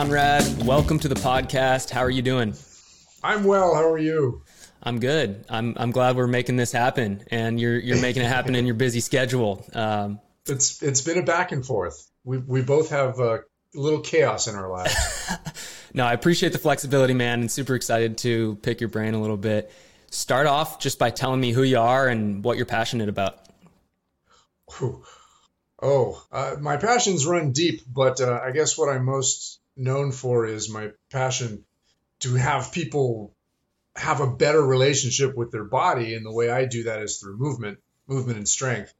Conrad. Welcome to the podcast. How are you doing? I'm well. How are you? I'm good. I'm I'm glad we're making this happen, and you're you're making it happen in your busy schedule. Um, it's it's been a back and forth. We we both have a little chaos in our lives. no, I appreciate the flexibility, man, and super excited to pick your brain a little bit. Start off just by telling me who you are and what you're passionate about. Oh, uh, my passions run deep, but uh, I guess what I'm most known for is my passion to have people have a better relationship with their body. And the way I do that is through movement, movement and strength.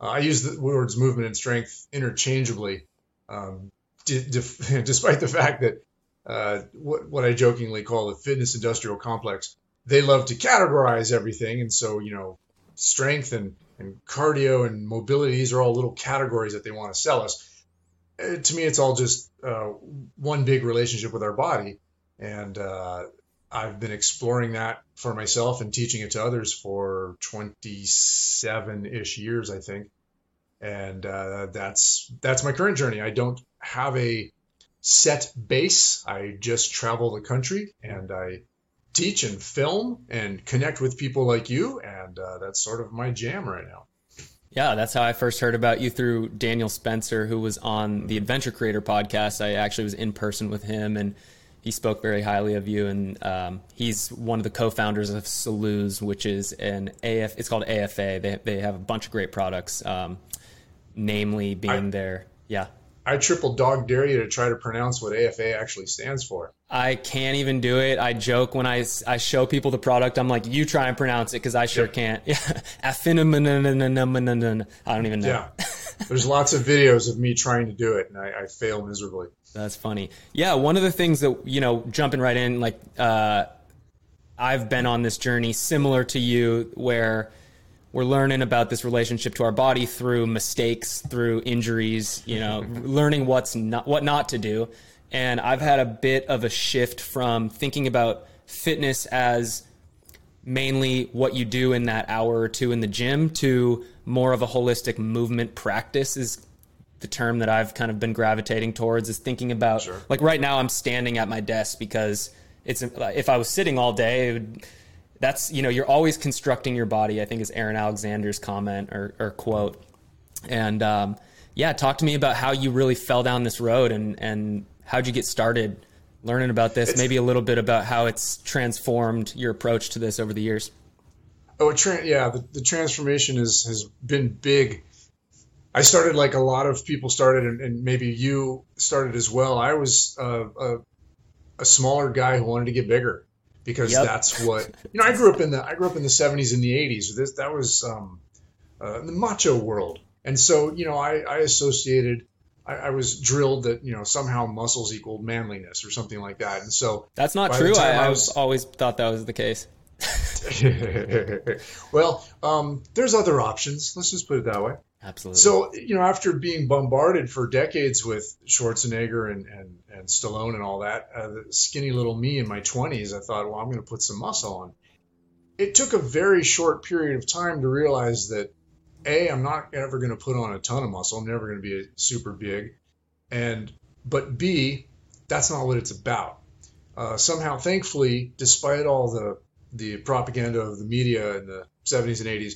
Uh, I use the words movement and strength interchangeably, um, despite the fact that uh, what, what I jokingly call the fitness industrial complex, they love to categorize everything. And so, you know, strength and, and cardio and mobility, these are all little categories that they want to sell us. Uh, to me, it's all just uh, one big relationship with our body. And uh, I've been exploring that for myself and teaching it to others for 27 ish years, I think. And uh, that's that's my current journey. I don't have a set base. I just travel the country and I teach and film and connect with people like you. And uh, that's sort of my jam right now. Yeah, that's how I first heard about you through Daniel Spencer, who was on the Adventure Creator podcast. I actually was in person with him and he spoke very highly of you, and um, he's one of the co-founders of Saluz, which is an AF. It's called AFA. They they have a bunch of great products, um, namely being I, their yeah. I triple dog dare you to try to pronounce what AFA actually stands for. I can't even do it. I joke when I, I show people the product. I'm like, you try and pronounce it because I sure yep. can't. Yeah, I don't even know. Yeah, there's lots of videos of me trying to do it, and I, I fail miserably. That's funny. Yeah, one of the things that you know, jumping right in, like uh, I've been on this journey similar to you, where we're learning about this relationship to our body through mistakes, through injuries. You know, learning what's not what not to do. And I've had a bit of a shift from thinking about fitness as mainly what you do in that hour or two in the gym to more of a holistic movement practice is the term that I've kind of been gravitating towards is thinking about sure. like right now I'm standing at my desk because it's if I was sitting all day it would, that's you know you're always constructing your body I think is Aaron Alexander's comment or, or quote. And um, yeah talk to me about how you really fell down this road and and how'd you get started learning about this? It's, maybe a little bit about how it's transformed your approach to this over the years. Oh tra- yeah the, the transformation is, has been big. I started like a lot of people started, and, and maybe you started as well. I was uh, a, a, smaller guy who wanted to get bigger because yep. that's what you know. I grew up in the I grew up in the '70s and the '80s. This that was um, uh, the macho world, and so you know I, I associated. I, I, was drilled that you know somehow muscles equaled manliness or something like that, and so that's not true. I, I was, always thought that was the case. well, um, there's other options. Let's just put it that way. Absolutely. So, you know, after being bombarded for decades with Schwarzenegger and, and, and Stallone and all that, uh, the skinny little me in my 20s, I thought, well, I'm going to put some muscle on. It took a very short period of time to realize that, A, I'm not ever going to put on a ton of muscle. I'm never going to be super big. And, but B, that's not what it's about. Uh, somehow, thankfully, despite all the, the propaganda of the media in the 70s and 80s,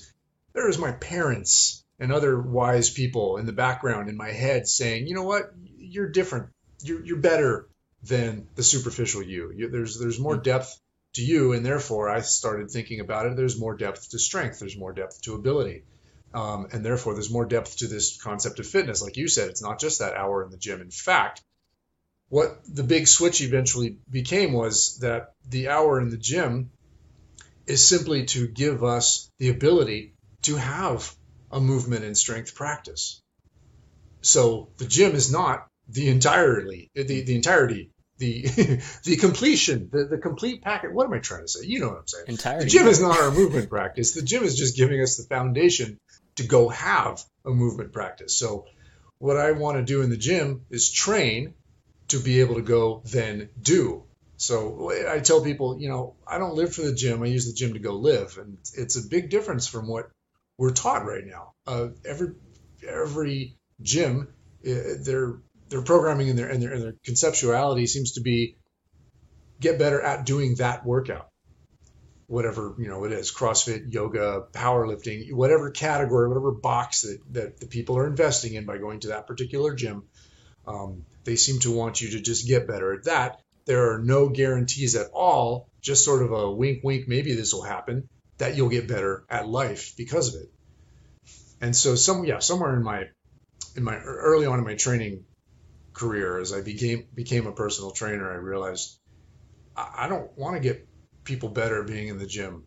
there was my parents and other wise people in the background in my head saying, you know what, you're different, you're, you're better than the superficial you. you. There's there's more depth to you, and therefore I started thinking about it. There's more depth to strength. There's more depth to ability. Um, and therefore, there's more depth to this concept of fitness. Like you said, it's not just that hour in the gym. In fact, what the big switch eventually became was that the hour in the gym is simply to give us the ability to have a movement and strength practice. So the gym is not the entirely the, the entirety the the completion the, the complete packet. What am i trying to say? You know what i'm saying. Entirety. the gym is not our movement practice. The gym is just giving us the foundation to go have a movement practice. So what i want to do in the gym is train to be able to go then do. So i tell people you know i don't live for the gym. I use the gym to go live. And it's a big difference from what we're taught right now. Uh, every every gym, uh, they're their programming and their, and their and their conceptuality seems to be get better at doing that workout. Whatever you know it is crossfit yoga powerlifting whatever category whatever box that, that the people are investing in by going to that particular gym um, they seem to want you to just get better at that. There are no guarantees at all just sort of a wink wink maybe this will happen that you'll get better at life because of it and so some yeah somewhere in my in my early on in my training career as i became became a personal trainer i realized i, I don't want to get people better being in the gym,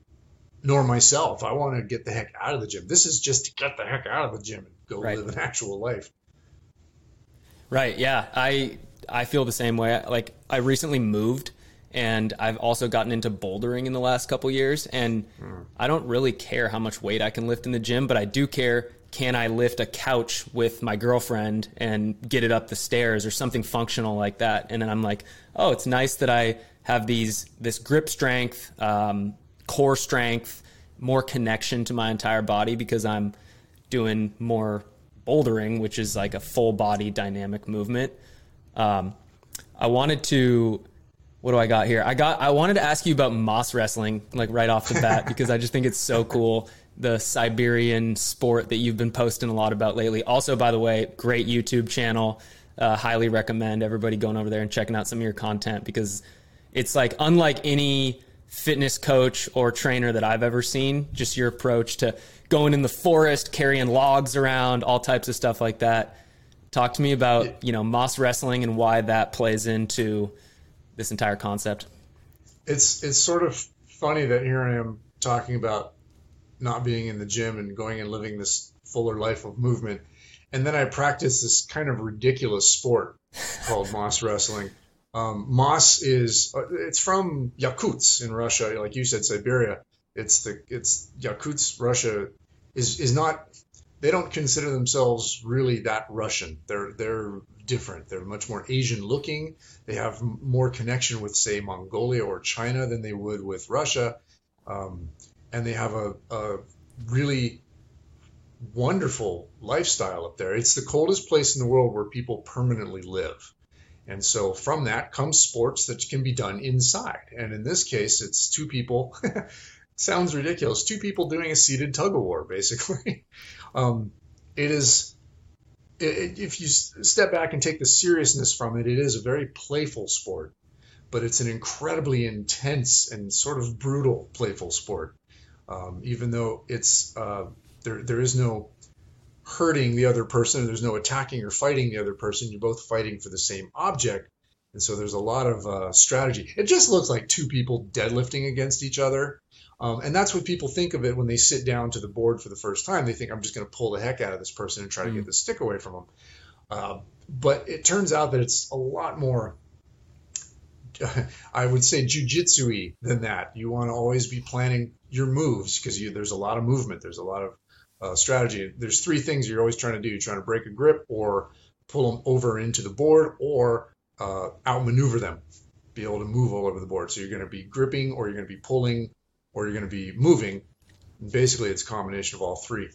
nor myself. I want to get the heck out of the gym. This is just to get the heck out of the gym and go right. live an actual life. Right. Yeah. I I feel the same way. Like I recently moved and I've also gotten into bouldering in the last couple years and. I don't really care how much weight I can lift in the gym, but I do care can I lift a couch with my girlfriend and get it up the stairs or something functional like that. And then I'm like, "Oh, it's nice that I have these this grip strength, um, core strength, more connection to my entire body because I'm doing more bouldering, which is like a full body dynamic movement. Um, I wanted to. What do I got here? I got. I wanted to ask you about Mas wrestling, like right off the bat, because I just think it's so cool. The Siberian sport that you've been posting a lot about lately. Also, by the way, great YouTube channel. Uh, highly recommend everybody going over there and checking out some of your content because it's like unlike any fitness coach or trainer that I've ever seen, just your approach to going in the forest, carrying logs around, all types of stuff like that. Talk to me about, you know, Mas wrestling and why that plays into this entire concept. It's it's sort of funny that here I am talking about not being in the gym and going and living this fuller life of movement. And then I practice this kind of ridiculous sport called Mas wrestling. Um, Mas is uh, it's from Yakutsk in Russia, like you said, Siberia. It's the it's Yakutsk, Russia is is not. They don't consider themselves really that Russian. They're they're different. They're much more Asian looking. They have more connection with say Mongolia or China than they would with Russia, um, and they have a, a really wonderful lifestyle up there. It's the coldest place in the world where people permanently live. And so from that comes sports that can be done inside. And in this case, it's two people. sounds ridiculous. Two people doing a seated tug of war, basically. um, it is. It, if you step back and take the seriousness from it, it is a very playful sport, but it's an incredibly intense and sort of brutal playful sport. Um, even though it's uh, there, there is no hurting the other person. There's no attacking or fighting the other person. You're both fighting for the same object. And so there's a lot of uh, strategy. It just looks like two people deadlifting against each other. Um, and that's what people think of it when they sit down to the board for the first time. They think, I'm just going to pull the heck out of this person and try to mm. get the stick away from them. Uh, but it turns out that it's a lot more, I would say, jujitsu than that. You want to always be planning your moves because there's a lot of movement. There's a lot of uh, strategy. There's three things you're always trying to do. You're trying to break a grip or pull them over into the board or uh, outmaneuver them, be able to move all over the board. So you're going to be gripping or you're going to be pulling or you're going to be moving. Basically, it's a combination of all three.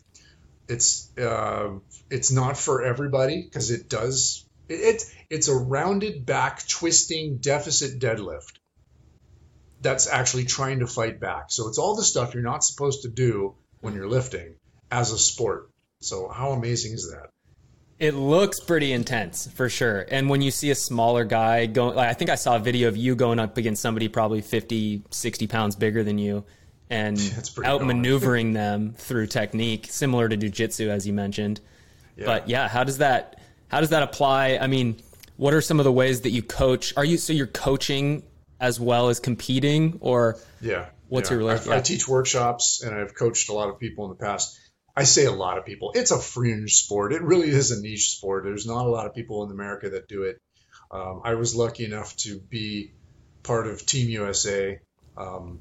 It's uh, it's not for everybody because it does it, it's it's a rounded back twisting deficit deadlift that's actually trying to fight back. So it's all the stuff you're not supposed to do when you're lifting as a sport. So how amazing is that? It looks pretty intense for sure. And when you see a smaller guy going, like, I think I saw a video of you going up against somebody probably 50, 60 pounds bigger than you and outmaneuvering them through technique, similar to jujitsu, as you mentioned. Yeah. But yeah, how does that, how does that apply? I mean, what are some of the ways that you coach? Are you, so you're coaching as well as competing or yeah, what's yeah. your relationship? I, I teach workshops and I've coached a lot of people in the past I say a lot of people. It's a fringe sport. It really is a niche sport. There's not a lot of people in America that do it. Um, I was lucky enough to be part of Team USA um,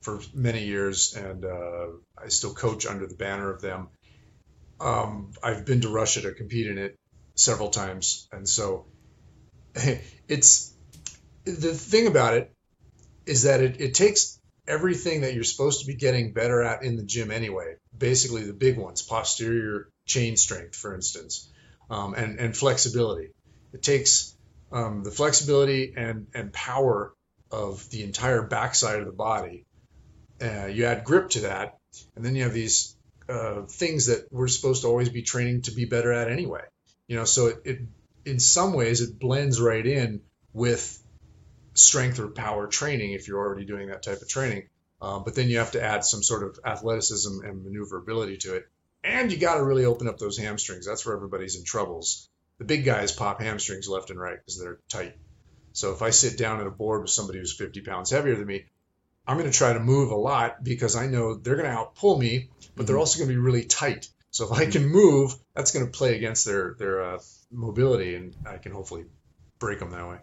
for many years, and uh, I still coach under the banner of them. Um, I've been to Russia to compete in it several times, and so it's the thing about it is that it, it takes everything that you're supposed to be getting better at in the gym anyway basically the big ones posterior chain strength, for instance, um, and, and flexibility. It takes um, the flexibility and and power of the entire backside of the body. Uh, you add grip to that, and then you have these uh, things that we're supposed to always be training to be better at anyway. You know, so it, it in some ways it blends right in with strength or power training if you're already doing that type of training. Um, but then you have to add some sort of athleticism and maneuverability to it. And you got to really open up those hamstrings. That's where everybody's in troubles. The big guys pop hamstrings left and right because they're tight. So if I sit down at a board with somebody who's 50 pounds heavier than me, I'm going to try to move a lot because I know they're going to outpull me, but they're mm-hmm. also going to be really tight. So if I can move, that's going to play against their their uh, mobility, and I can hopefully break them that way.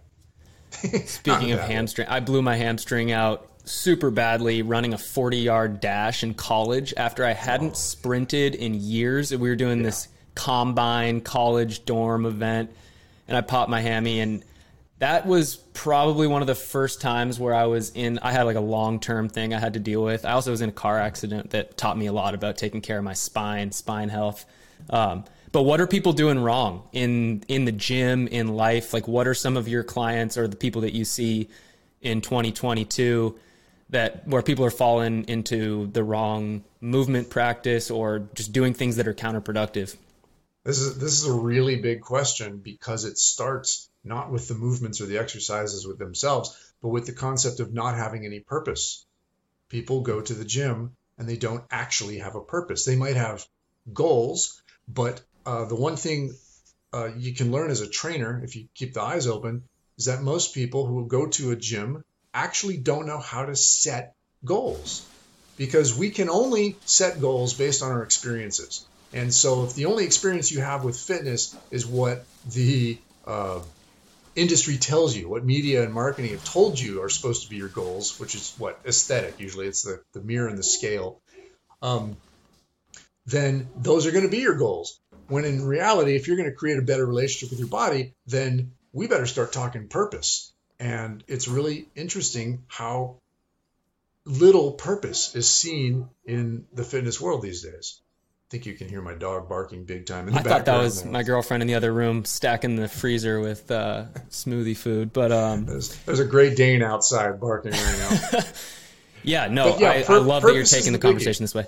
Speaking of hamstring, I blew my hamstring out super badly running a 40 yard dash in college after I hadn't oh. sprinted in years. We were doing yeah. this combine college dorm event, and I popped my hammy, and that was probably one of the first times where I was in. I had like a long term thing I had to deal with. I also was in a car accident that taught me a lot about taking care of my spine, spine health. Um, but what are people doing wrong in in the gym, in life? Like, what are some of your clients or the people that you see in 2022 that where people are falling into the wrong movement practice or just doing things that are counterproductive? This is this is a really big question because it starts not with the movements or the exercises with themselves, but with the concept of not having any purpose. People go to the gym and they don't actually have a purpose. They might have goals, but uh, the one thing uh, you can learn as a trainer, if you keep the eyes open, is that most people who go to a gym actually don't know how to set goals because we can only set goals based on our experiences. And so, if the only experience you have with fitness is what the uh, industry tells you, what media and marketing have told you are supposed to be your goals, which is what aesthetic usually it's the, the mirror and the scale, um, then those are going to be your goals. When in reality, if you're going to create a better relationship with your body, then we better start talking purpose. And it's really interesting how little purpose is seen in the fitness world these days. I think you can hear my dog barking big time. In the I thought that was my girlfriend in the other room stacking the freezer with uh, smoothie food. But um, there's, there's, a Great Dane outside barking right now. yeah, no, yeah, I, I, love that you're taking the conversation this way.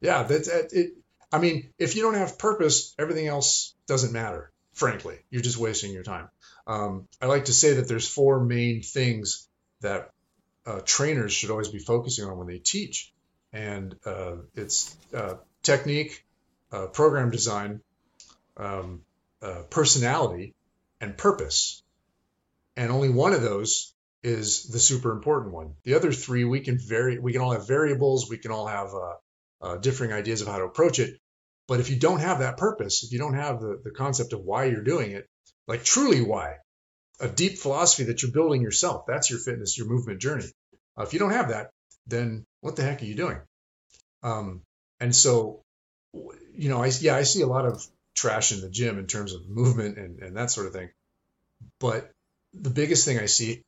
Yeah, that's it. I mean, if you don't have purpose, everything else doesn't matter. Frankly, you're just wasting your time. Um, I like to say that there's four main things that uh, trainers should always be focusing on when they teach, and uh, it's uh, technique, uh, program design, um, uh, personality, and purpose. And only one of those is the super important one. The other three we can vary. We can all have variables. We can all have uh, differing ideas of how to approach it. But if you don't have that purpose, if you don't have the, the concept of why you're doing it, like truly why, a deep philosophy that you're building yourself, that's your fitness, your movement journey. Uh, if you don't have that, then what the heck are you doing? Um, and so, you know, I yeah, I see a lot of trash in the gym in terms of movement and, and that sort of thing. But the biggest thing I see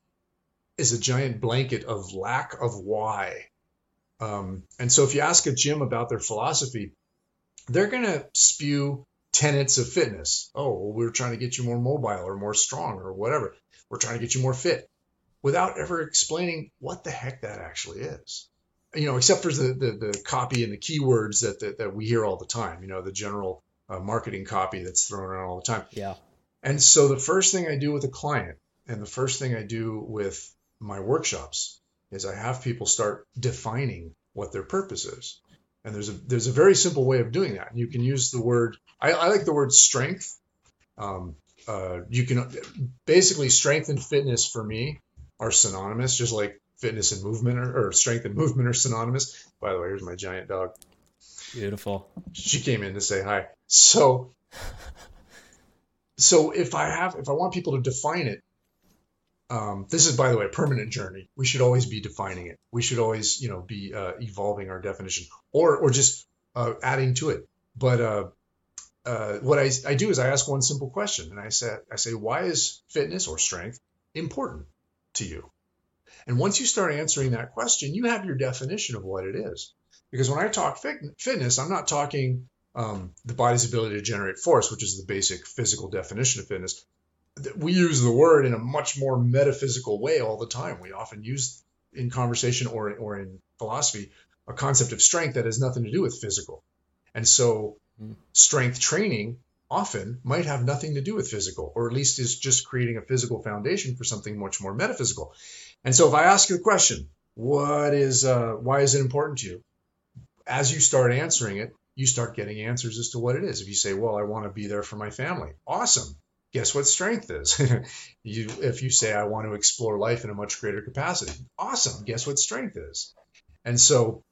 is a giant blanket of lack of why. Um, and so if you ask a gym about their philosophy, they're going to spew tenets of fitness. Oh, well, we're trying to get you more mobile or more strong or whatever. We're trying to get you more fit without ever explaining what the heck that actually is. You know, except for the, the, the copy and the keywords that, that, that, we hear all the time, you know, the general uh, marketing copy that's thrown around all the time. Yeah. And so the first thing I do with a client and the first thing I do with my workshops is I have people start defining what their purpose is. And there's a there's a very simple way of doing that. You can use the word I, I like the word strength. Um, uh, you can basically strength and fitness for me are synonymous, just like fitness and movement or, or strength and movement are synonymous. By the way, here's my giant dog. Beautiful. She came in to say hi. So, so if I have, if I want people to define it, um, this is, by the way, a permanent journey. We should always be defining it. We should always, you know, be uh, evolving our definition or or just uh, adding to it. But uh, uh, what I, I do is I ask one simple question, and I say I say, why is fitness or strength important to you? And once you start answering that question, you have your definition of what it is. Because when I talk fit, fitness, I'm not talking um, the body's ability to generate force, which is the basic physical definition of fitness. We use the word in a much more metaphysical way all the time. We often use in conversation or or in philosophy a concept of strength that has nothing to do with physical. And so mm. strength training often might have nothing to do with physical, or at least is just creating a physical foundation for something much more metaphysical. And so if I ask you the question, what is uh, why is it important to you? As you start answering it, you start getting answers as to what it is. If you say, well, I want to be there for my family, awesome. Guess what strength is? you, if you say, I want to explore life in a much greater capacity, awesome. Guess what strength is? And so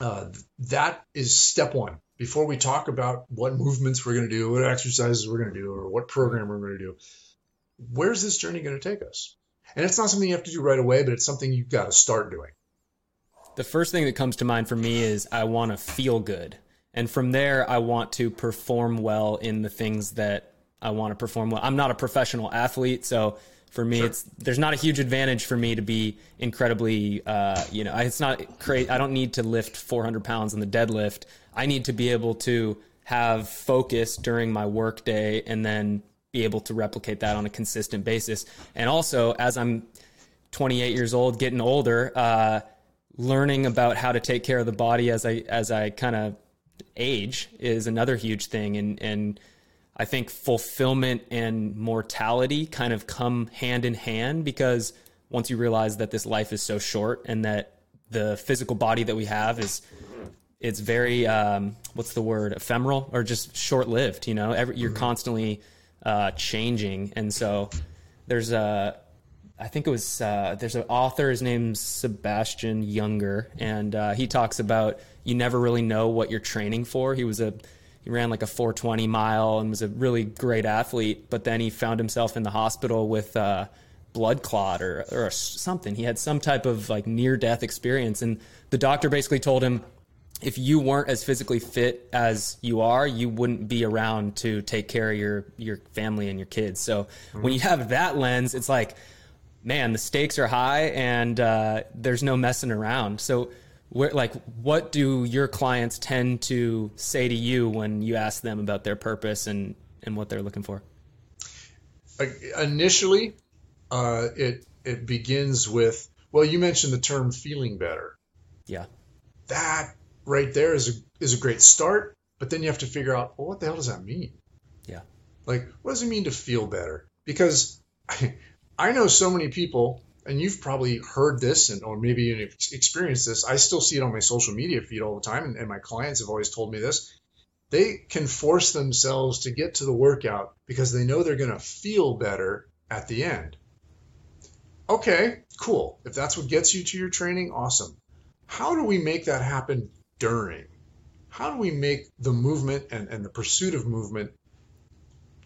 uh, that is step one. Before we talk about what movements we're going to do, what exercises we're going to do, or what program we're going to do, where's this journey going to take us? And it's not something you have to do right away, but it's something you've got to start doing. The first thing that comes to mind for me is I want to feel good. And from there, I want to perform well in the things that I want to perform well. I'm not a professional athlete, so for me, sure. it's there's not a huge advantage for me to be incredibly, uh, you know, it's not crazy. I don't need to lift 400 pounds on the deadlift. I need to be able to have focus during my work day and then be able to replicate that on a consistent basis. And also, as I'm 28 years old, getting older, uh, learning about how to take care of the body as I as I kind of age is another huge thing. And and I think fulfillment and mortality kind of come hand in hand because once you realize that this life is so short and that the physical body that we have is it's very um, what's the word ephemeral or just short lived you know? Every, you're mm-hmm. constantly uh, changing. And so there's a I think it was uh, there's an author his name's Sebastian Junger and uh, he talks about you never really know what you're training for. He was a he ran like a 420 mile and was a really great athlete. But then he found himself in the hospital with a blood clot or, or something. He had some type of like near death experience. And the doctor basically told him, if you weren't as physically fit as you are, you wouldn't be around to take care of your your family and your kids. So mm-hmm. when you have that lens, it's like, man, the stakes are high and uh, there's no messing around. So where like what do your clients tend to say to you when you ask them about their purpose and and what they're looking for? Initially uh, it it begins with well you mentioned the term feeling better. Yeah. That right there is a is a great start but then you have to figure out well what the hell does that mean? Yeah. Like what does it mean to feel better? Because I, I know so many people and you've probably heard this and or maybe you experienced this. I still see it on my social media feed all the time, and, and my clients have always told me this. They can force themselves to get to the workout because they know they're going to feel better at the end. Okay, cool. If that's what gets you to your training, awesome. How do we make that happen during? How do we make the movement and, and the pursuit of movement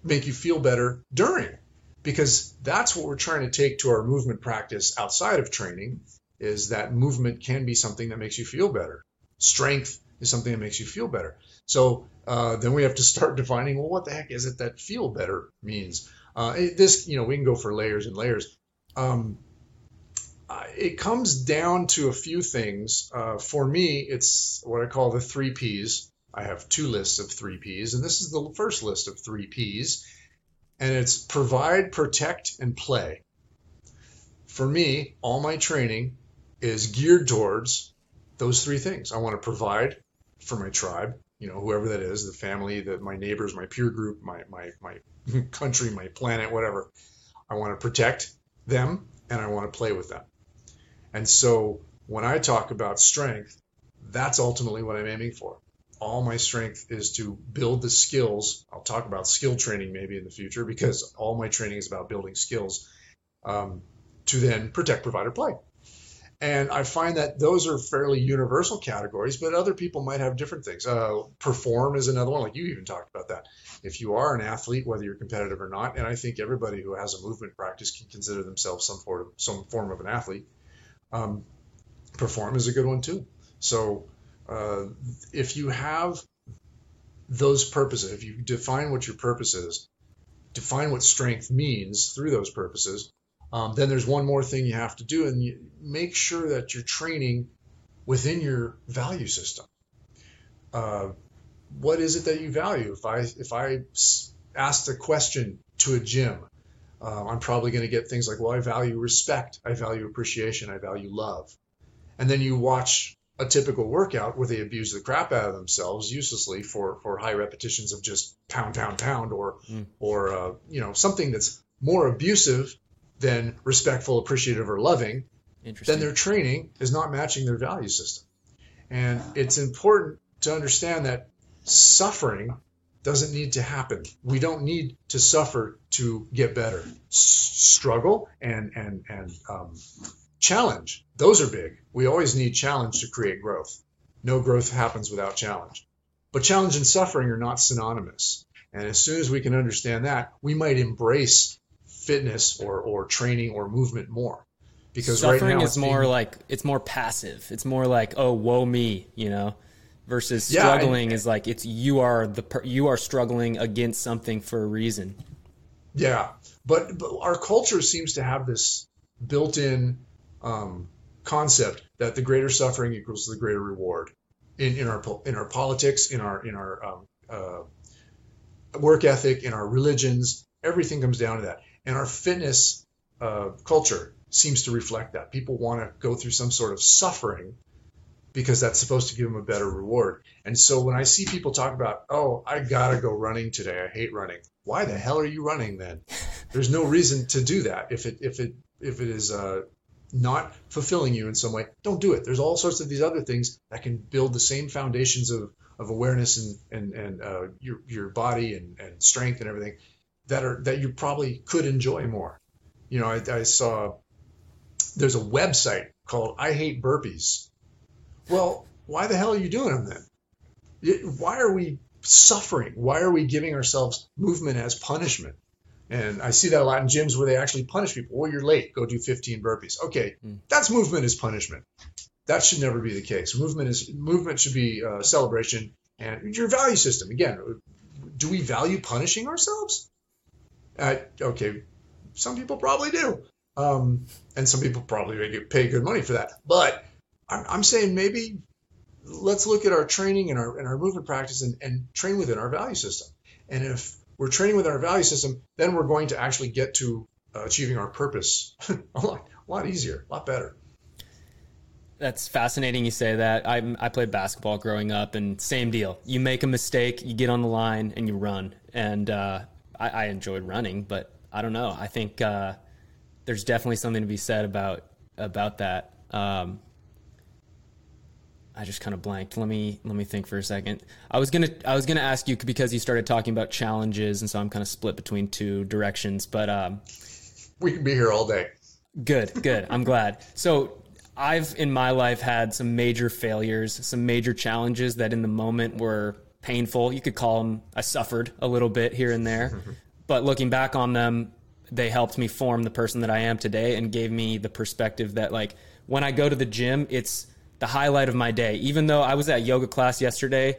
make you feel better during? Because that's what we're trying to take to our movement practice outside of training is that movement can be something that makes you feel better. Strength is something that makes you feel better. So uh, then we have to start defining well what the heck is it that feel better means? Uh, this you know we can go for layers and layers. Um, it comes down to a few things. Uh, for me it's what i call the three p's. I have two lists of three p's and this is the first list of three p's and it's provide, protect, and play. For me, all my training is geared towards those three things. I want to provide for my tribe, you know, whoever that is, the family, the, my neighbors, my peer group, my, my, my country, my planet, whatever. I want to protect them and I want to play with them. And so when I talk about strength, that's ultimately what I'm aiming for all my strength is to build the skills. I'll talk about skill training maybe in the future because all my training is about building skills um, to then protect, provide, or play. And I find that those are fairly universal categories, but other people might have different things. Uh, perform is another one, like you even talked about that. If you are an athlete, whether you're competitive or not, and I think everybody who has a movement practice can consider themselves some form of, some form of an athlete. Um, perform is a good one too. So uh, if you have those purposes, if you define what your purpose is, define what strength means through those purposes, um, then there's one more thing you have to do, and make sure that you're training within your value system. Uh, what is it that you value? If I if I asked a question to a gym, uh, I'm probably going to get things like, well, I value respect, I value appreciation, I value love. And then you watch a typical workout where they abuse the crap out of themselves uselessly for for high repetitions of just pound, pound, pound, or mm. or uh, you know something that's more abusive than respectful, appreciative, or loving. Then their training is not matching their value system. And it's important to understand that suffering doesn't need to happen. We don't need to suffer to get better. S- struggle and and and um, challenge; those are big. We always need challenge to create growth. No growth happens without challenge. But challenge and suffering are not synonymous. And as soon as we can understand that, we might embrace fitness or or training or movement more. Because suffering right now is more being, like it's more passive. It's more like oh woe me, you know versus struggling yeah, and, is like it's you are the you are struggling against something for a reason. Yeah, but, but our culture seems to have this built-in um, concept that the greater suffering equals the greater reward in, in our in our politics, in our in our um, uh, work ethic, in our religions. Everything comes down to that, and our fitness uh, culture seems to reflect that. People want to go through some sort of suffering because that's supposed to give them a better reward. And so when I see people talk about, oh, I gotta go running today, I hate running. Why the hell are you running then? There's no reason to do that. If it if it if it is uh, not fulfilling you in some way, don't do it. There's all sorts of these other things that can build the same foundations of, of awareness and and and uh, your your body and, and strength and everything that are that you probably could enjoy more. You know, I, I saw there's a website called I Hate Burpees well, why the hell are you doing them then? Why are we suffering? Why are we giving ourselves movement as punishment? And I see that a lot in gyms where they actually punish people. Well, you're late. Go do 15 burpees. Okay, mm. that's movement as punishment. That should never be the case. Movement is movement should be uh, celebration and your value system. Again, do we value punishing ourselves? Uh, okay, some people probably do, um, and some people probably pay good money for that. But I'm saying maybe let's look at our training and our and our movement practice and, and train within our value system. And if we're training with our value system, then we're going to actually get to uh, achieving our purpose a lot, a lot easier, a lot better. That's fascinating. You say that. I I played basketball growing up, and same deal. You make a mistake, you get on the line, and you run. And uh, I, I, enjoyed running, but I don't know. I think uh, there's definitely something to be said about about that. Um, I just kind of blanked. Let me let me think for a second. I was gonna I was gonna ask you because you started talking about challenges, and so I'm kind of split between two directions. But um, we can be here all day. Good, good. I'm glad. So I've in my life had some major failures, some major challenges that in the moment were painful. You could call them. I suffered a little bit here and there, mm-hmm. but looking back on them, they helped me form the person that I am today and gave me the perspective that like when I go to the gym, it's the highlight of my day. Even though I was at yoga class yesterday,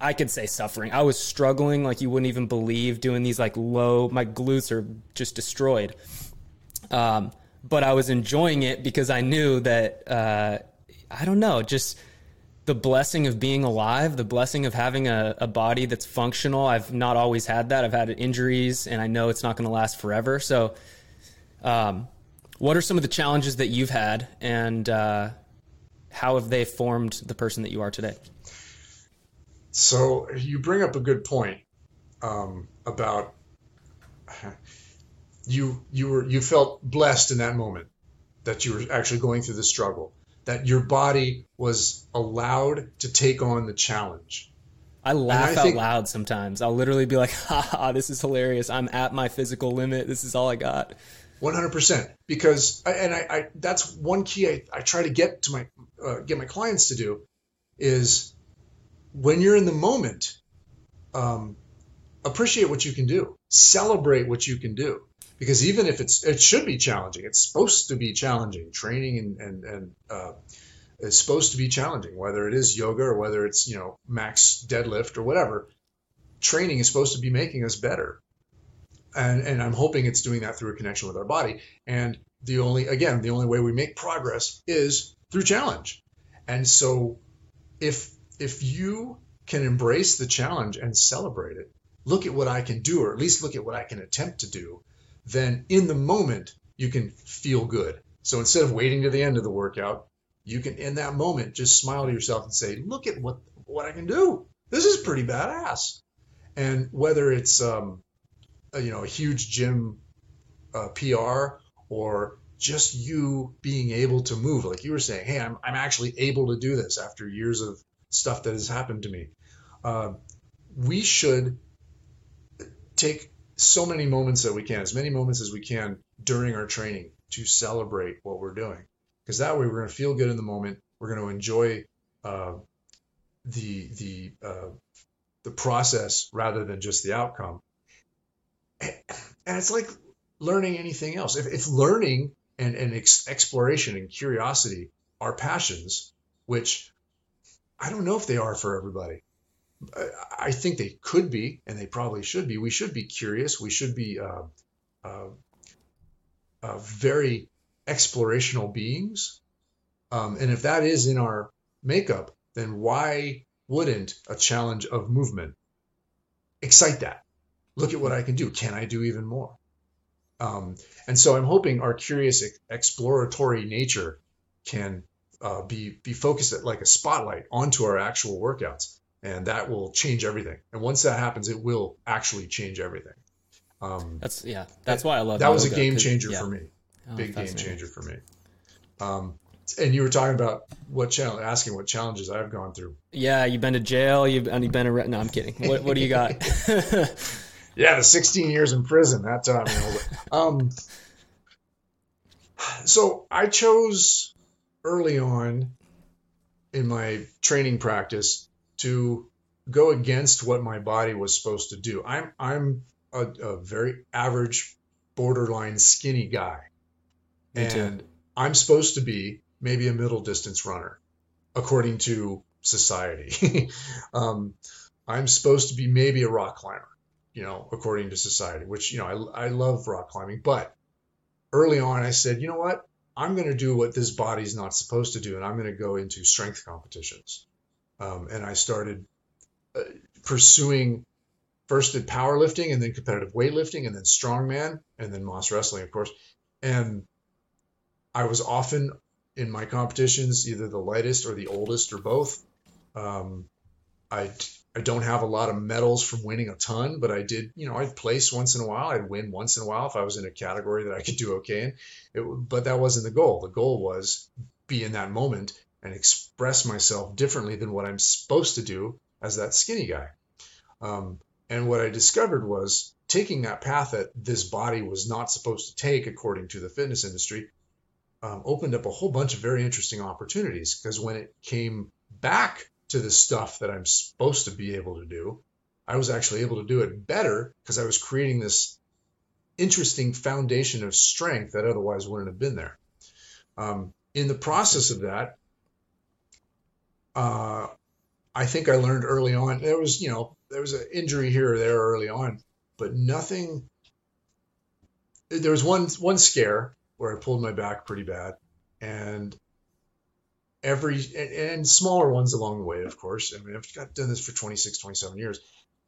I could say suffering. I was struggling like you wouldn't even believe doing these like low, my glutes are just destroyed. Um, but I was enjoying it because I knew that, uh, I don't know, just the blessing of being alive, the blessing of having a, a body that's functional. I've not always had that. I've had injuries and I know it's not going to last forever. So, um, what are some of the challenges that you've had and, uh, how have they formed the person that you are today? So you bring up a good point um, about you you were you felt blessed in that moment that you were actually going through the struggle that your body was allowed to take on the challenge. I laugh I out think, loud sometimes. I'll literally be like, "Ha ha! This is hilarious. I'm at my physical limit. This is all I got." 100% because and I, I that's one key I, I try to get to my uh, get my clients to do is when you're in the moment um, appreciate what you can do. Celebrate what you can do. Because even if it's it should be challenging it's supposed to be challenging. Training and and, and uh, it's supposed to be challenging whether it is yoga or whether it's you know max deadlift or whatever. Training is supposed to be making us better and and I'm hoping it's doing that through a connection with our body. And the only again, the only way we make progress is through challenge. And so if if you can embrace the challenge and celebrate it, look at what I can do, or at least look at what I can attempt to do, then in the moment you can feel good. So instead of waiting to the end of the workout, you can in that moment just smile to yourself and say, "Look at what what I can do. This is pretty badass." And whether it's um, you know a huge gym uh, PR or just you being able to move, like you were saying, "Hey, I'm I'm actually able to do this after years of stuff that has happened to me." Uh, we should take so many moments that we can, as many moments as we can during our training to celebrate what we're doing. Because that way we're going to feel good in the moment. We're going to enjoy uh, the the uh, the process rather than just the outcome. And it's like learning anything else. If, if learning and, and ex- exploration and curiosity are passions, which I don't know if they are for everybody. I think they could be, and they probably should be. We should be curious. We should be uh, uh, uh, very explorational beings. Um, and if that is in our makeup, then why wouldn't a challenge of movement excite that? Look at what I can do. Can I do even more? Um, and so I'm hoping our curious exploratory nature can uh, be be focused at like a spotlight onto our actual workouts, and that will change everything. And once that happens, it will actually change everything. Um, that's yeah. That's why I love that. Was a game changer yeah. for me. Oh, Big game changer for me. Um, and you were talking about what challenge, asking what challenges I've gone through. Yeah, you've been to jail. You've, you've been a. No, I'm kidding. What, what do you got? yeah, the 16 years in prison that time. You know, um, so I chose early on in my training practice to go against what my body was supposed to do. I'm I'm a, a very average, borderline skinny guy, Me and too. I'm supposed to be maybe a middle distance runner, according to society. um, I'm supposed to be maybe a rock climber, you know, according to society, which, you know, I, I love rock climbing. But early on, I said, you know what? I'm going to do what this body's not supposed to do, and I'm going to go into strength competitions. Um, and I started uh, pursuing first did powerlifting and then competitive weightlifting and then strongman and then Mas wrestling, of course. And I was often in my competitions either the lightest or the oldest or both. Um, I I don't have a lot of medals from winning a ton, but I did, you know, I'd place once in a while. I'd win once in a while if I was in a category that I could do okay in. It, but that wasn't the goal. The goal was be in that moment and express myself differently than what I'm supposed to do as that skinny guy. Um, and what I discovered was taking that path that this body was not supposed to take, according to the fitness industry, um, opened up a whole bunch of very interesting opportunities. Because when it came back to the stuff that I'm supposed to be able to do, I was actually able to do it better because I was creating this interesting foundation of strength that otherwise wouldn't have been there. Um, in the process of that, uh, I think I learned early on there was, you know, there was an injury here or there early on, but nothing. There was one one scare where I pulled my back pretty bad, and every and, smaller ones along the way, of course. I mean, I've got done this for 26, 27 years.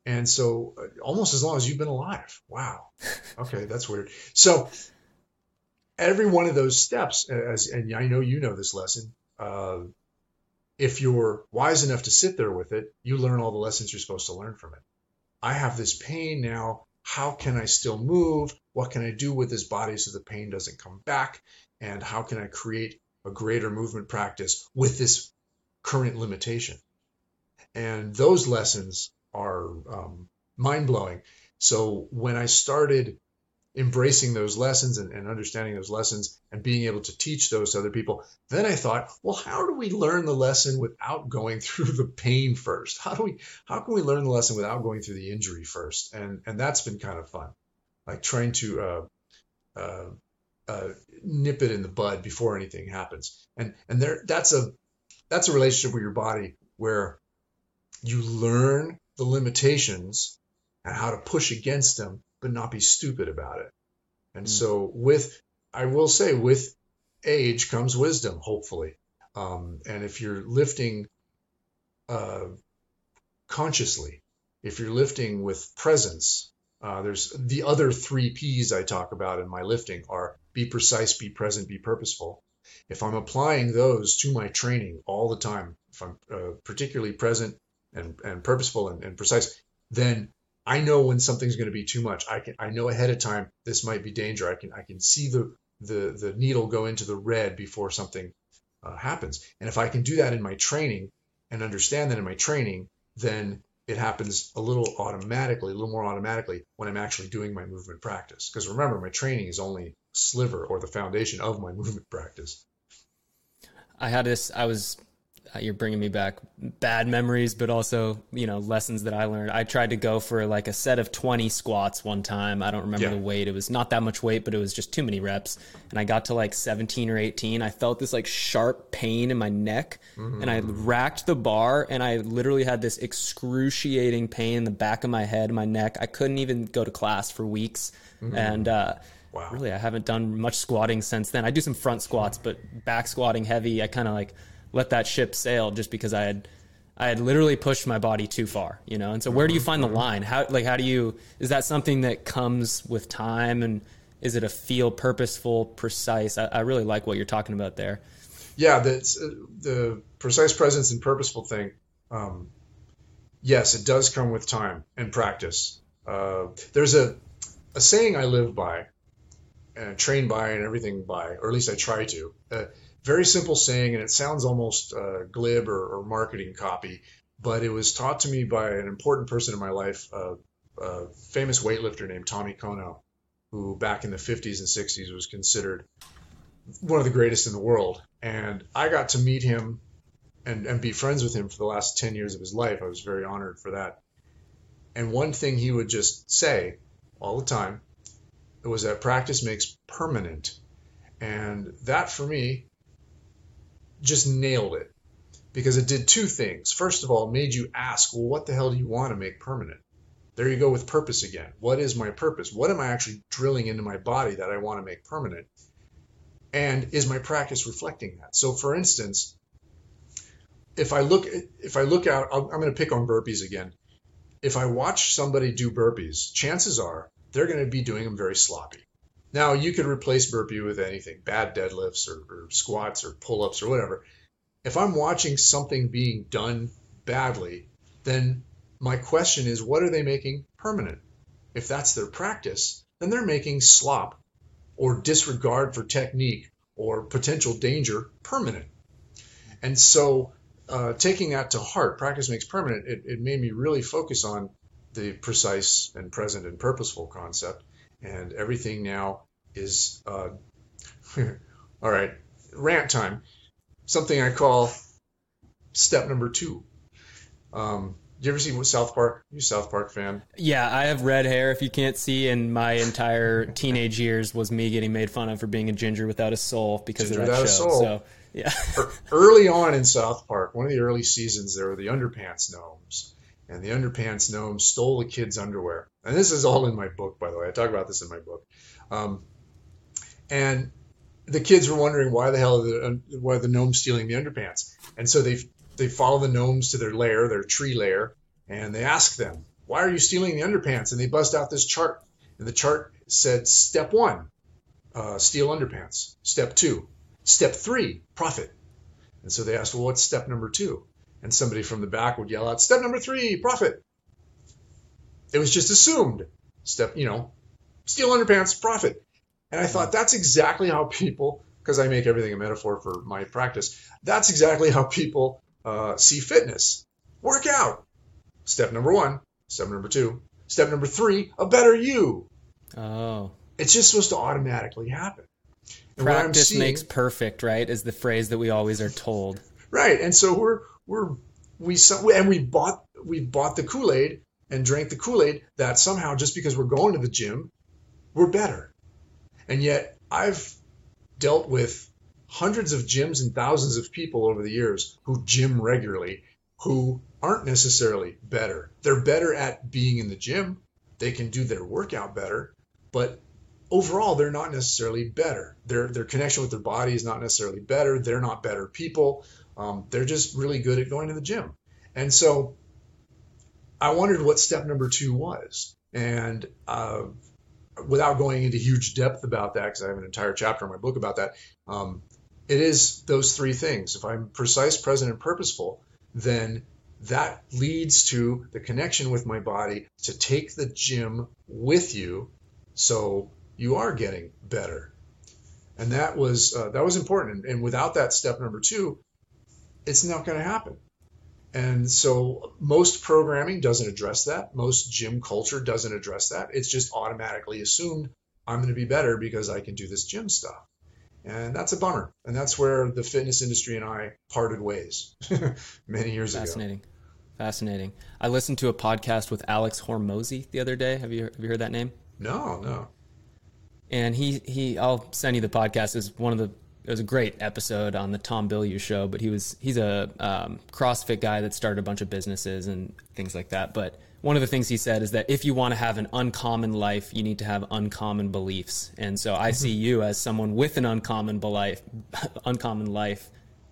And so uh, almost as long as you've been alive. Wow. Okay, that's weird. So every one of those steps, as and I know you know this lesson, uh, if you're wise enough to sit there with it, you learn all the lessons you're supposed to learn from it. I have this pain now. How can I still move? What can I do with this body so the pain doesn't come back? And how can I create a greater movement practice with this current limitation? And those lessons are um, mind blowing. So when I started embracing those lessons and, and, understanding those lessons and being able to teach those to other people. Then I thought, well, how do we learn the lesson without going through the pain first? How do we how can we learn the lesson without going through the injury first? And and that's been kind of fun, like trying to uh, uh, uh, nip it in the bud before anything happens. And and there that's a that's a relationship with your body where you learn the limitations and how to push against them but not be stupid about it. And mm. so, with, I will say, with age comes wisdom, hopefully. Um, and if you're lifting uh, consciously, if you're lifting with presence, Uh, there's the other three P's I talk about in my lifting are be precise, be present, be purposeful. If I'm applying those to my training all the time, if I'm uh, particularly present and, and purposeful and, and precise, then I know when something's going to be too much. I can I know ahead of time this might be danger. I can I can see the the the needle go into the red before something uh, happens. And if I can do that in my training and understand that in my training, then it happens a little automatically, a little more automatically when I'm actually doing my movement practice. Because remember, my training is only sliver or the foundation of my movement practice. I had this. I was you're bringing me back bad memories, but also you know lessons that I learned. I tried to go for like a set of 20 squats one time. I don't remember yeah. the weight. It was not that much weight, but it was just too many reps. And I got to like 17 or 18. I felt this like sharp pain in my neck, mm-hmm. and I racked the bar, and I literally had this excruciating pain in the back of my head, my neck. I couldn't even go to class for weeks, mm-hmm. and. uh Wow. Really, I haven't done much squatting since then. I do some front squats, but back squatting heavy, I kind of like let that ship sail just because I had I had literally pushed my body too far, you know. And so where do you find the mm-hmm. line? How like how do you is that something that comes with time and is it a feel purposeful, precise? I, I really like what you're talking about there. Yeah, the the precise presence and purposeful thing. Um, yes, it does come with time and practice. Uh, there's a a saying I live by, and train by, and everything by, or at least I try to. Uh, very simple saying, and it sounds almost uh, glib or, or, marketing copy, but it was taught to me by an important person in my life, a famous weightlifter named Tommy Kono, who back in the 50s and 60s was considered one of the greatest in the world. And I got to meet him and, and be friends with him for the last 10 years of his life. I was very honored for that. And one thing he would just say all the time was that practice makes permanent. And that for me just nailed it because it did two things. First of all, made you ask, well, what the hell do you want to make permanent? There you go with purpose again. What is my purpose? What am I actually drilling into my body that I want to make permanent? And is my practice reflecting that? So, for instance, if I look if I look out, i am going to pick on burpees again. If I watch somebody do burpees, chances are they're going to be doing them very sloppy. Now you could replace burpee with anything, bad deadlifts or, or squats or pull-ups or whatever. If I'm watching something being done badly, then my question is, what are they making permanent? If that's their practice, then they're making slop or disregard for technique or potential danger permanent. And so, uh, taking that to heart, practice makes permanent, it, it made me really focus on the precise and present and purposeful concept and everything now is uh, all right. Rant time. Something I call step number two. Um, you ever see South Park? You South Park fan? Yeah, I have red hair. If you can't see, and my entire teenage years was me getting made fun of for being a ginger without a soul because ginger of that show. So yeah. early on in South Park, one of the early seasons, there were the underpants gnomes, and the underpants gnomes stole the kids' underwear. And this is all in my book, by the way. I talk about this in my book. Um, and the kids were wondering why the hell are the, why the gnomes stealing the underpants. And so they they follow the gnomes to their lair, their tree lair, and they ask them, "Why are you stealing the underpants?" And they bust out this chart, and the chart said, "Step one, uh, steal underpants. Step two, step three, profit." And so they asked, "Well, what's step number two? And somebody from the back would yell out, "Step number three, profit." It was just assumed. Step, you know, steal underpants, profit. And I thought that's exactly how people, because I make everything a metaphor for my practice, that's exactly how people uh, see fitness. Work out. Step number one. Step number two. Step number three, a better you. Oh. It's just supposed to automatically happen. And Practice seeing, makes perfect, right? Is the phrase that we always are told. Right. And so we're we're we and we bought we bought the Kool-Aid and drank the Kool-Aid that somehow just because we're going to the gym, we're better. And yet I've dealt with hundreds of gyms and thousands of people over the years who gym regularly who aren't necessarily better. They're better at being in the gym. They can do their workout better, but overall they're not necessarily better. Their their connection with their body is not necessarily better. They're not better people. Um, they're just really good at going to the gym. And so I wondered what step number two was. And uh, without going into huge depth about that, because I have an entire chapter in my book about that, um, it is those three things. If I'm precise, present, and purposeful, then that leads to the connection with my body to take the gym with you so you are getting better and that was uh, that was important and without that step number two it's not going to happen and so most programming doesn't address that most gym culture doesn't address that it's just automatically assumed i'm going to be better because i can do this gym stuff and that's a bummer and that's where the fitness industry and i parted ways many years Fascinating. ago Fascinating. Fascinating. I listened to a podcast with Alex Hormozi the other day. Have you have you heard that name? No, no. And he he I'll send you the podcast. Is one of the it was a great episode on the Tom Bilyeu show. But he was he's a um, CrossFit guy that started a bunch of businesses and things like that. But one of the things he said is that if you want to have an uncommon life, you need to have uncommon beliefs. And so I see you as someone with an uncommon life, uncommon life,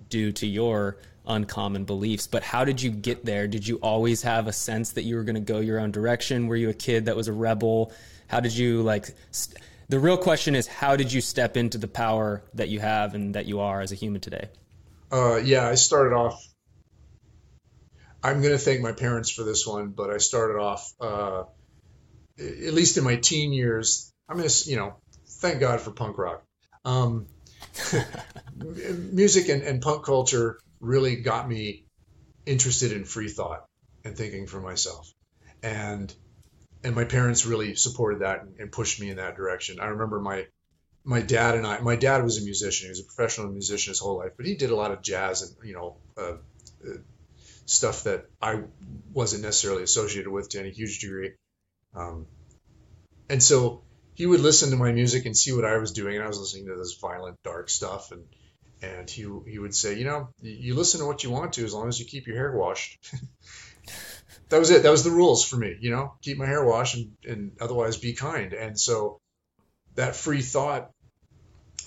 due to your uncommon beliefs. But how did you get there? Did you always have a sense that you were going to go your own direction? Were you a kid that was a rebel? How did you like? St- the real question is, how did you step into the power that you have and that you are as a human today? Uh, yeah, I started off. I'm going to thank my parents for this one, but I started off, uh, at least in my teen years. I'm going to, you know, thank God for punk rock. Um, music and, and punk culture really got me interested in free thought and thinking for myself. And and my parents really supported that and, pushed me in that direction. I remember my my dad and I. My dad was a musician. He was a professional musician his whole life, but he did a lot of jazz and you know uh, uh, stuff that I wasn't necessarily associated with to any huge degree. Um, and so he would listen to my music and see what I was doing, and I was listening to this violent, dark stuff, and and he he would say, you know, you listen to what you want to as long as you keep your hair washed. that was it. That was the rules for me. You know, keep my hair washed and, and otherwise be kind. And so that free thought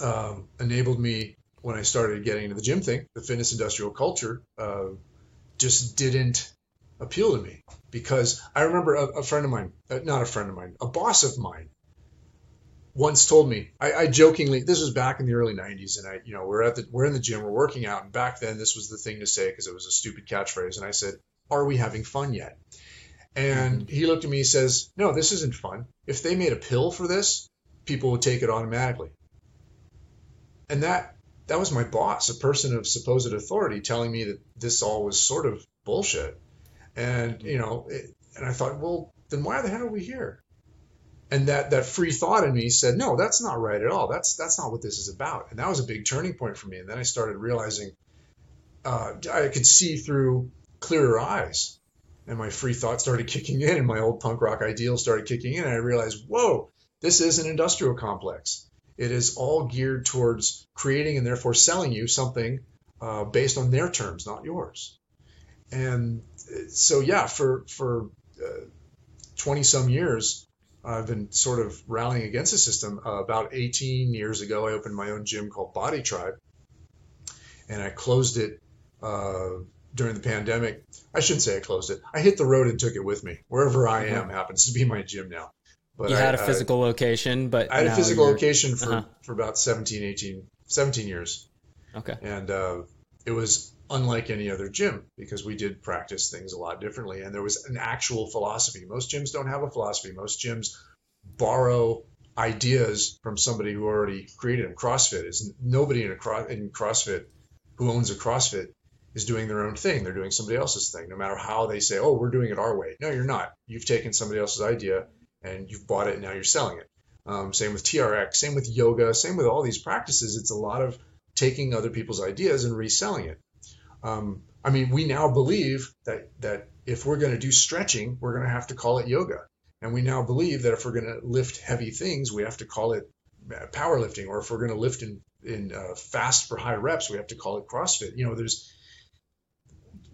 um, enabled me when I started getting into the gym thing. The fitness industrial culture uh, just didn't appeal to me because I remember a, a friend of mine, uh, not a friend of mine, a boss of mine once told me, I, I, jokingly, this was back in the early '90s, and I, you know, we're at the, we're in the gym, we're working out, and back then this was the thing to say because it was a stupid catchphrase, and I said, "Are we having fun yet?" And mm-hmm. he looked at me, he says, "No, this isn't fun. If they made a pill for this, people would take it automatically." And that that was my boss, a person of supposed authority, telling me that this all was sort of bullshit. And you know, it, and I thought, well, then why the hell are we here? and that that free thought in me said no that's not right at all that's that's not what this is about and that was a big turning point for me and then i started realizing uh, i could see through clearer eyes. And my free thought started kicking in and my old punk rock ideals started kicking in and i realized whoa this is an industrial complex. It is all geared towards creating and therefore selling you something uh, based on their terms not yours. And uh, so yeah for for 20 uh, some years I've been sort of rallying against the system. Uh, about 18 years ago, I opened my own gym called Body Tribe, and I closed it uh, during the pandemic. I shouldn't say I closed it. I hit the road and took it with me. Wherever I am mm-hmm. happens to be my gym now. But you I, had a physical I, location, but I had a physical you're... location for, uh-huh. for about 17, 18, 17 years. Okay. And uh, it was unlike any other gym because we did practice things a lot differently and there was an actual philosophy most gyms don't have a philosophy most gyms borrow ideas from somebody who already created them crossfit is nobody in a in crossfit who owns a crossfit is doing their own thing. They're doing somebody else's thing. No matter how they say oh we're doing it our way. No you're not. You've taken somebody else's idea and you've bought it and now you're selling it. Um, same with trx same with yoga same with all these practices. It's a lot of taking other people's ideas and reselling it. Um, I mean, we now believe that that if we're going to do stretching, we're going to have to call it yoga, and we now believe that if we're going to lift heavy things, we have to call it uh, powerlifting, or if we're going to lift in in uh, fast for high reps, we have to call it CrossFit. You know, there's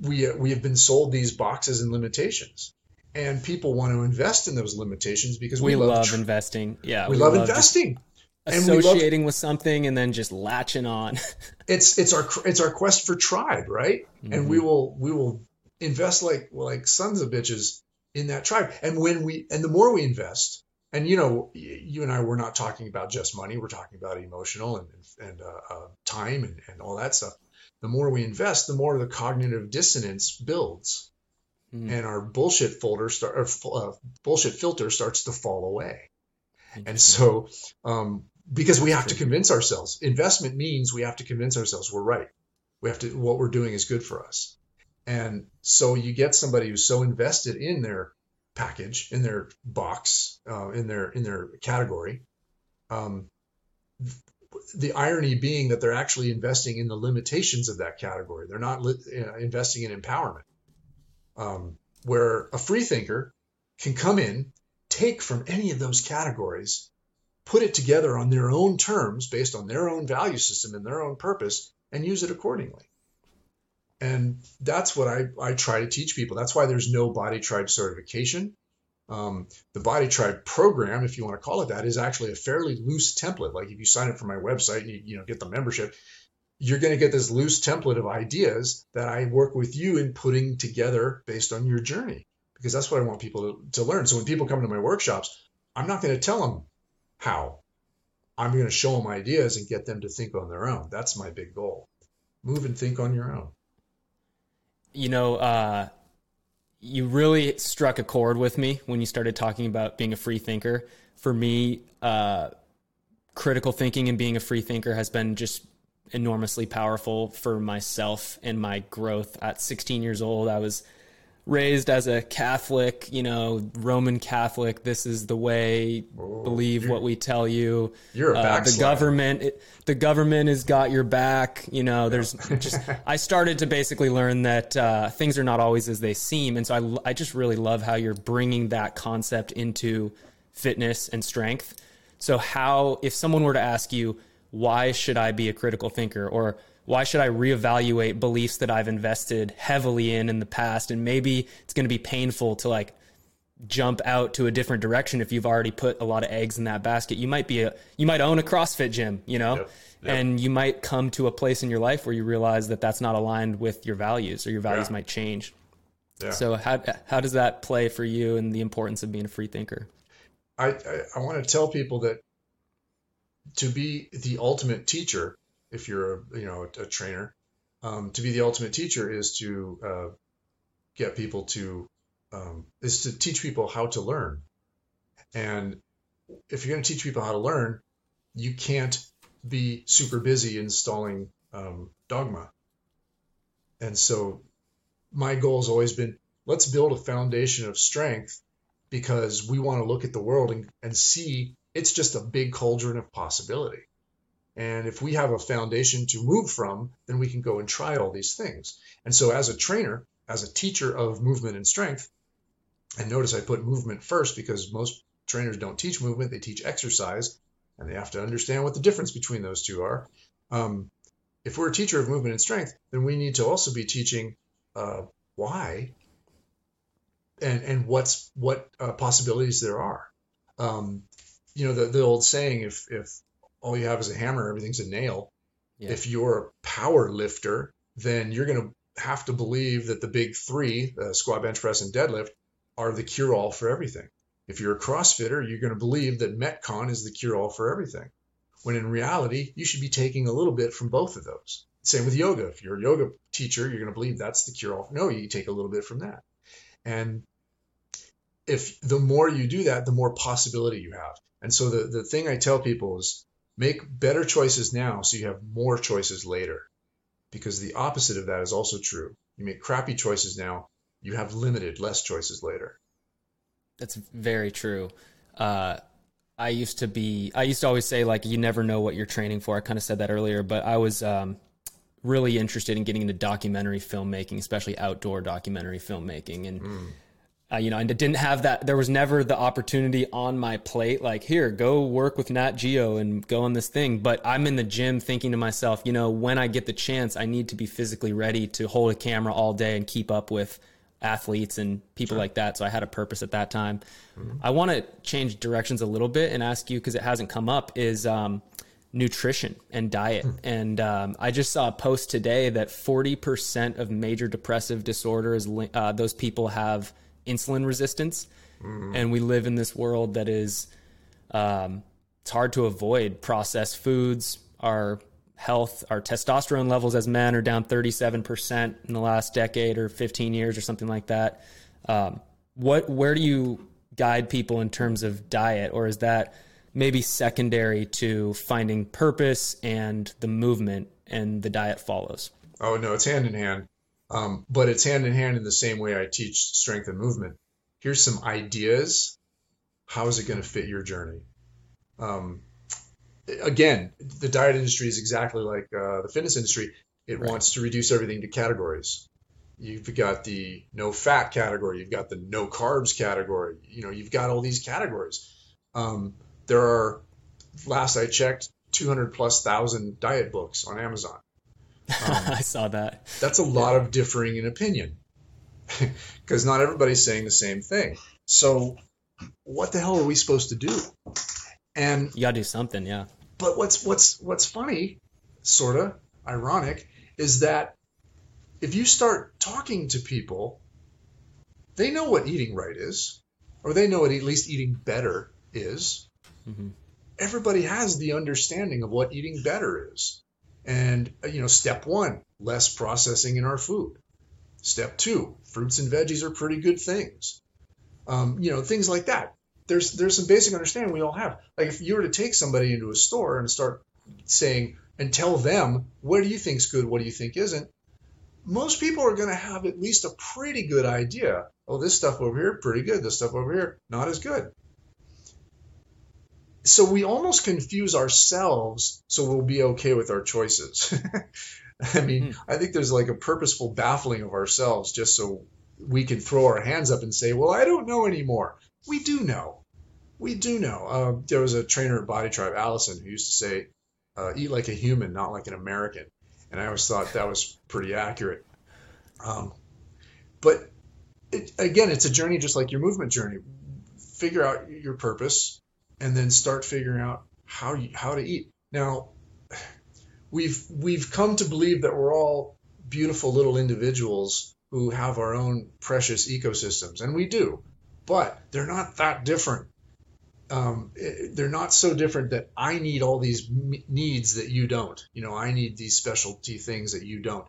we uh, we have been sold these boxes and limitations, and people want to invest in those limitations because we, we love, love tr- investing. Yeah, we, we love, love, investing. Associating with something and then just latching on. it's it's our it's our quest for tribe, right? Mm-hmm. And we mm-hmm. will we will invest like like sons of bitches in that tribe. And when we, and the more we invest, and you know, you and I, we're not talking about just money. We're talking about emotional and, and uh, uh, time and, and all that stuff. The more we invest, the more the cognitive dissonance builds, mm. and our bullshit folder start, uh, bullshit filter starts to fall away. And so, um, because we have to convince ourselves, investment means we have to convince ourselves we're right. We have to, what we're doing is good for us. And so you get somebody who's so invested in their package, in their box, uh, in their in their category. Um, the irony being that they're actually investing in the limitations of that category. They're not li- investing in empowerment. Um, where a free thinker can come in, take from any of those categories, put it together on their own terms based on their own value system and their own purpose, and use it accordingly. And that's what I, I try to teach people. That's why there's no body tribe certification. Um, the body tribe program, if you want to call it that, is actually a fairly loose template. Like if you sign up for my website and you, you know get the membership, you're going to get this loose template of ideas that I work with you in putting together based on your journey. Because that's what I want people to, to learn. So when people come to my workshops, I'm not going to tell them how. I'm going to show them ideas and get them to think on their own. That's my big goal. Move and think on your own you know, uh, you really struck a chord with me when you started talking about being a free thinker. For me, uh, critical thinking and being a free thinker has been just enormously powerful for myself and my growth. At 16 years old, I was raised as a Catholic, you know, Roman Catholic. This is the way. Oh, believe what we tell you. You're a uh, the government. It, the government has got your back. You know, there's just. I started to basically learn that uh, things are not always as they seem, and so I, I just really love how you're bringing that concept into fitness and strength. So how, if someone were to ask you, why should I be a critical thinker, or why should I reevaluate beliefs that I've invested heavily in in the past? And maybe it's going to be painful to like jump out to a different direction if you've already put a lot of eggs in that basket. You might be a, you might own a CrossFit gym, you know, yep, yep. and you might come to a place in your life where you realize that that's not aligned with your values or your values yeah. might change. Yeah. So how, how does that play for you and the importance of being a free thinker? I, I, I want to tell people that to be the ultimate teacher, if you're a you know a, a trainer, um, to be the ultimate teacher is to uh, get people to um, is to teach people how to learn. And if you're going to teach people how to learn, you can't be super busy installing um, dogma. And so my goal has always been let's build a foundation of strength because we want to look at the world and, and see it's just a big cauldron of possibility. And if we have a foundation to move from, then we can go and try all these things. And so, as a trainer, as a teacher of movement and strength, and notice I put movement first because most trainers don't teach movement, they teach exercise, and they have to understand what the difference between those two are. Um, if we're a teacher of movement and strength, then we need to also be teaching uh, why and and what's what uh, possibilities there are. Um, you know the, the old saying if if all you have is a hammer, everything's a nail. Yeah. If you're a power lifter, then you're going to have to believe that the big three, the squat, bench press, and deadlift, are the cure all for everything. If you're a CrossFitter, you're going to believe that Metcon is the cure all for everything. When in reality, you should be taking a little bit from both of those. Same with yoga. If you're a yoga teacher, you're going to believe that's the cure all. No, you take a little bit from that. And if the more you do that, the more possibility you have. And so the, the thing I tell people is Make better choices now so you have more choices later. Because the opposite of that is also true. You make crappy choices now, you have limited, less choices later. That's very true. Uh, I used to be, I used to always say, like, you never know what you're training for. I kind of said that earlier, but I was um, really interested in getting into documentary filmmaking, especially outdoor documentary filmmaking. And mm uh, you know, and it didn't have that. There was never the opportunity on my plate, like, here, go work with Nat Geo and go on this thing. But I'm in the gym thinking to myself, you know, when I get the chance, I need to be physically ready to hold a camera all day and keep up with athletes and people sure. like that. So I had a purpose at that time. Mm-hmm. I want to change directions a little bit and ask you, because it hasn't come up, is um, nutrition and diet. Hmm. And um, I just saw a post today that 40% of major depressive disorders, uh, those people have insulin resistance, mm. and we live in this world that is um, it's hard to avoid processed foods. Our health, our testosterone levels as men are down 37% in the last decade or 15 years or something like that. Um, what, where do you guide people in terms of diet, or is that maybe secondary to finding purpose and the movement and the diet follows? Oh, no, it's hand in hand. Um, but it's hand in hand in the same way I teach strength and movement. Here's some ideas. How is it going to fit your journey? Um, again, the diet industry is exactly like uh, the fitness industry. It right. wants to reduce everything to categories. You've got the no fat category. You've got the no carbs category. You know, you've got all these categories. Um, there are, last I checked, 200 plus thousand diet books on Amazon. Um, I saw that. That's a lot of differing in opinion because not everybody's saying the same thing. So, what the hell are we supposed to do? And you gotta do something, yeah. But what's what's what's funny, sort of ironic, is that if you start talking to people, they know what eating right is, or they know what at least eating better is. Mm-hmm. Everybody has the understanding of what eating better is. And, you know, step one, less processing in our food. Step two, fruits and veggies are pretty good things. Um, you know, things like that. There's there's some basic understanding we all have. Like if you were to take somebody into a store and start saying and tell them what do you think's good, what do you think isn't, most people are going to have at least a pretty good idea. Oh, this stuff over here, pretty good. This stuff over here, not as good so we almost confuse ourselves so we'll be okay with our choices. I mean, hmm. I think there's like a purposeful baffling of ourselves just so we can throw our hands up and say, well, I don't know anymore. We do know. We do know. Uh, there was a trainer at Body Tribe, Allison, who used to say, uh, eat like a human, not like an American. And I always thought that was pretty accurate. Um, but it, again, it's a journey just like your movement journey. Figure out your purpose, and then start figuring out how you, how to eat. Now, we've we've come to believe that we're all beautiful little individuals who have our own precious ecosystems, and we do, but they're not that different. Um, they're not so different that I need all these needs that you don't. You know, I need these specialty things that you don't.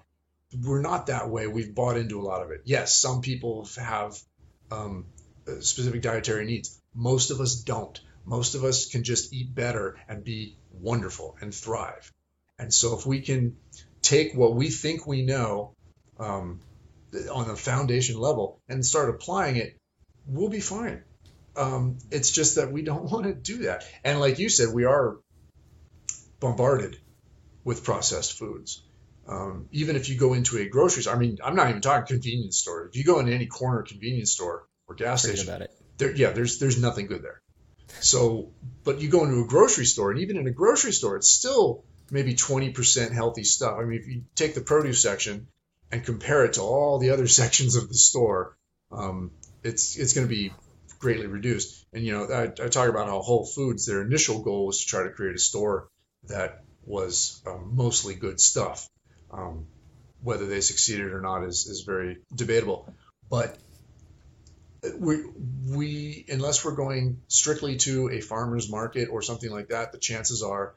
We're not that way. We've bought into a lot of it. Yes, some people have um, specific dietary needs. Most of us don't most of us can just eat better and be wonderful and thrive. And so if we can take what we think we know um, on the foundation level and start applying it, we'll be fine. Um, it's just that we don't want to do that. And like you said, we are bombarded with processed foods. Um, even if you go into a grocery store, I mean, I'm not even talking convenience store. If you go into any corner convenience store or gas Forget station, there, yeah, there's there's nothing good there. So, but you go into a grocery store, and even in a grocery store, it's still maybe 20% healthy stuff. I mean, if you take the produce section and compare it to all the other sections of the store, um, it's it's going to be greatly reduced. And you know, I, I, talk about how Whole Foods, their initial goal was to try to create a store that was uh, mostly good stuff. Um, whether they succeeded or not is is very debatable. But we we unless we're going strictly to a farmer's market or something like that, the chances are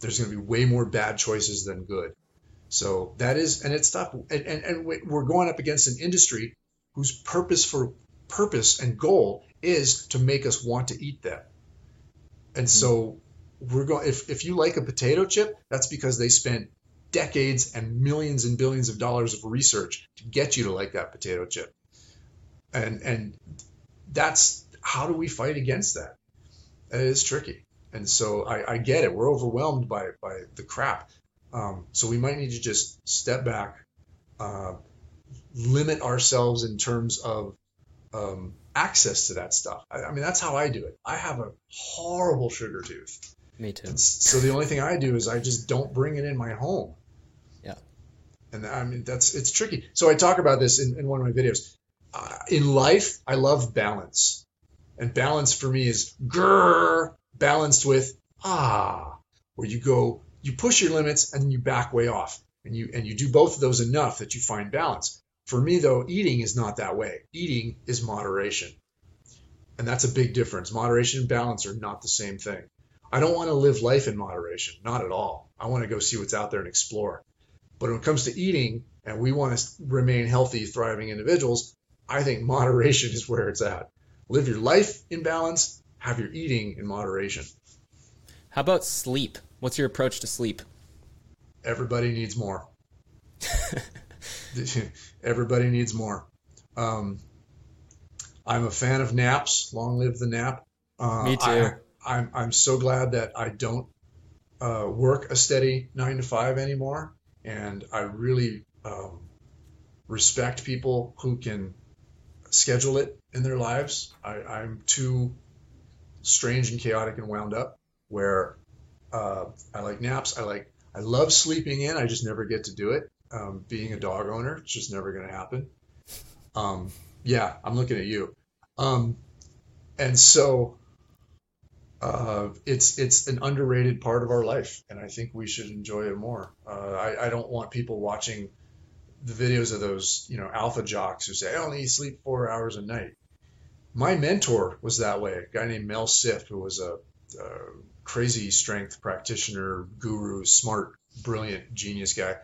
there's going to be way more bad choices than good. So that is, and it's tough. And, and, and we're going up against an industry whose purpose for purpose and goal is to make us want to eat that. And mm-hmm. so we're going. If if you like a potato chip, that's because they spent decades and millions and billions of dollars of research to get you to like that potato chip and and that's how do we fight against that? It is tricky, and so I, I get it. We're overwhelmed by by the crap, um, so we might need to just step back, uh, limit ourselves in terms of um, access to that stuff. I, I, mean, that's how I do it. I have a horrible sugar tooth. Me too. so the only thing I do is I just don't bring it in my home. Yeah. And I mean that's it's tricky. So I talk about this in, in one of my videos uh, in life, I love balance. And balance for me is grrr, balanced with ah, where you go, you push your limits and then you back way off. And you and you do both of those enough that you find balance. For me, though, eating is not that way. Eating is moderation. And that's a big difference. Moderation and balance are not the same thing. I don't want to live life in moderation, not at all. I want to go see what's out there and explore. But when it comes to eating and we want to remain healthy, thriving individuals, I think moderation is where it's at. Live your life in balance, have your eating in moderation. How about sleep? What's your approach to sleep? Everybody needs more. Everybody needs more. Um, I'm a fan of naps. Long live the nap. Uh, Me too. I, I'm I'm so glad that I don't uh, work a steady nine to five anymore, and I really um, respect people who can schedule it in their lives. I, I'm too strange and chaotic and wound up where uh, I like naps. I like I love sleeping in. I just never get to do it. Um, being a dog owner, it's just never going to happen. Um, yeah, I'm looking at you. Um, and so uh, it's it's an underrated part of our life, and I think we should enjoy it more. Uh, I, I don't want people watching the videos of those you know alpha jocks who say I only sleep four hours a night. My mentor was that way. A guy named Mel Siff, who was a, a crazy strength practitioner, guru, smart, brilliant, genius guy.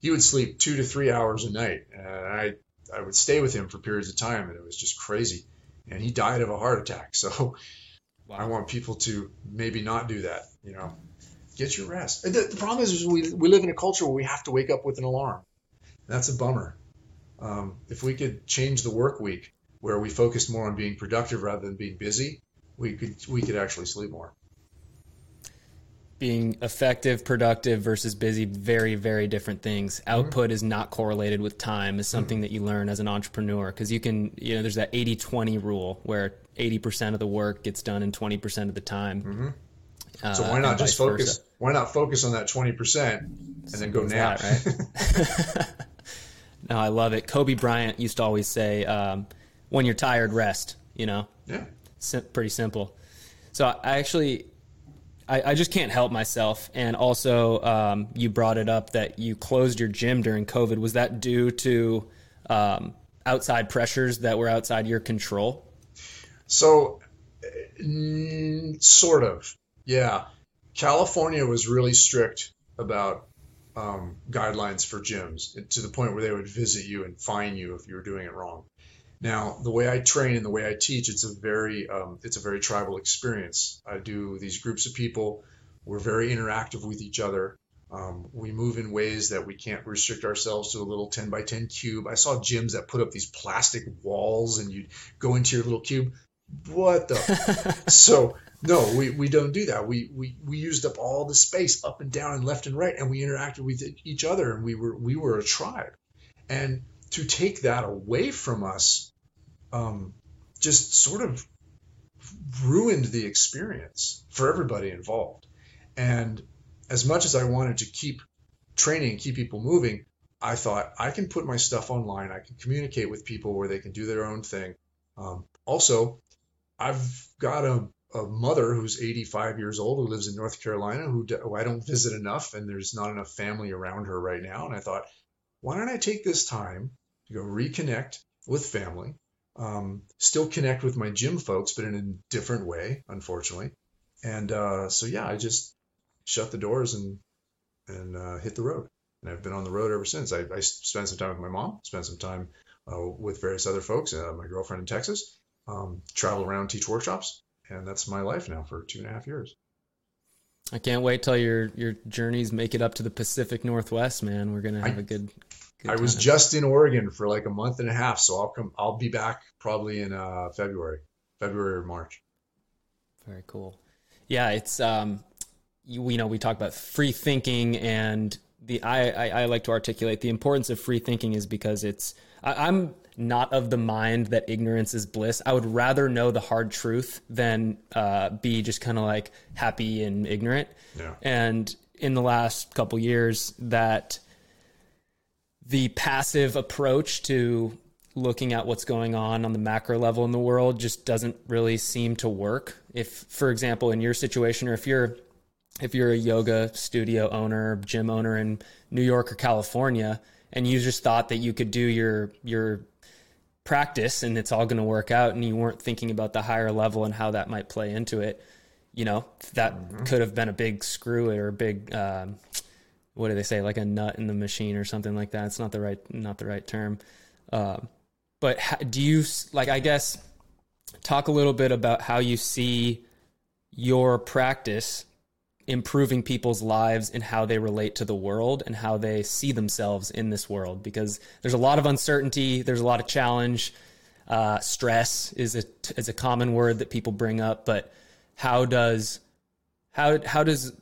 He would sleep two to three hours a night, and I I would stay with him for periods of time, and it was just crazy. And he died of a heart attack. So Wow. I want people to maybe not do that. You know, get your rest. The, the, problem is, is, we we live in a culture where we have to wake up with an alarm. That's a bummer. Um, if we could change the work week where we focused more on being productive rather than being busy, we could we could actually sleep more. Being effective, productive versus busy, very, very different things. Mm-hmm. Output is not correlated with time, is something mm-hmm. that you learn as an entrepreneur because you can, you know, there's that 80 20 rule where 80% of the work gets done in 20% of the time. Mm-hmm. Uh, so why not just focus? Versa. Why not focus on that 20% and then go nap? That, right? no, I love it. Kobe Bryant used to always say, um, "When you're tired, rest." You know. Yeah. Sim- pretty simple. So I actually, I, I, just can't help myself. And also, um, you brought it up that you closed your gym during COVID. Was that due to um, outside pressures that were outside your control? So, mm, sort of, yeah. California was really strict about um, guidelines for gyms to the point where they would visit you and fine you if you were doing it wrong. Now, the way I train and the way I teach, it's a very um, it's a very tribal experience. I do these groups of people. We're very interactive with each other. Um, we move in ways that we can't restrict ourselves to a little 10 by 10 cube. I saw gyms that put up these plastic walls and you'd go into your little cube what the? so no, we, we don't do that. We, we we used up all the space up and down and left and right, and we interacted with each other, and we were we were a tribe. And to take that away from us, um, just sort of ruined the experience for everybody involved. And as much as I wanted to keep training and keep people moving, I thought I can put my stuff online. I can communicate with people where they can do their own thing. Um, also, I've got a, a mother who's 85 years old who lives in North Carolina who, who I don't visit enough, and there's not enough family around her right now. And I thought, why don't I take this time to go reconnect with family, um, still connect with my gym folks, but in a different way, unfortunately. And uh, so yeah, I just shut the doors and and uh, hit the road. And I've been on the road ever since. I, I spent some time with my mom, spent some time uh, with various other folks, uh, my girlfriend in Texas, um, travel around, teach workshops, and that's my life now for two and a half years. I can't wait till your your journeys make it up to the Pacific Northwest, man. We're gonna have I, a good. good I time. was just in Oregon for like a month and a half, so I'll come. I'll be back probably in uh, February, February or March. Very cool. Yeah, it's um, you, you know, we talk about free thinking and the I, I, I like to articulate the importance of free thinking is because it's I, I'm not of the mind that ignorance is bliss. I would rather know the hard truth than uh, be just kind of like happy and ignorant. Yeah. And in the last couple years, that the passive approach to looking at what's going on on the macro level in the world just doesn't really seem to work. If, for example, in your situation, or if you're if you're a yoga studio owner, gym owner in New York or California, and you just thought that you could do your your practice and it's all going to work out and you weren't thinking about the higher level and how that might play into it you know that mm-hmm. could have been a big screw or a big um, what do they say like a nut in the machine or something like that it's not the right not the right term uh, but do you like i guess talk a little bit about how you see your practice improving people's lives and how they relate to the world and how they see themselves in this world. Because there's a lot of uncertainty there's a lot of challenge. Uh, stress is a is a common word that people bring up but how does how how does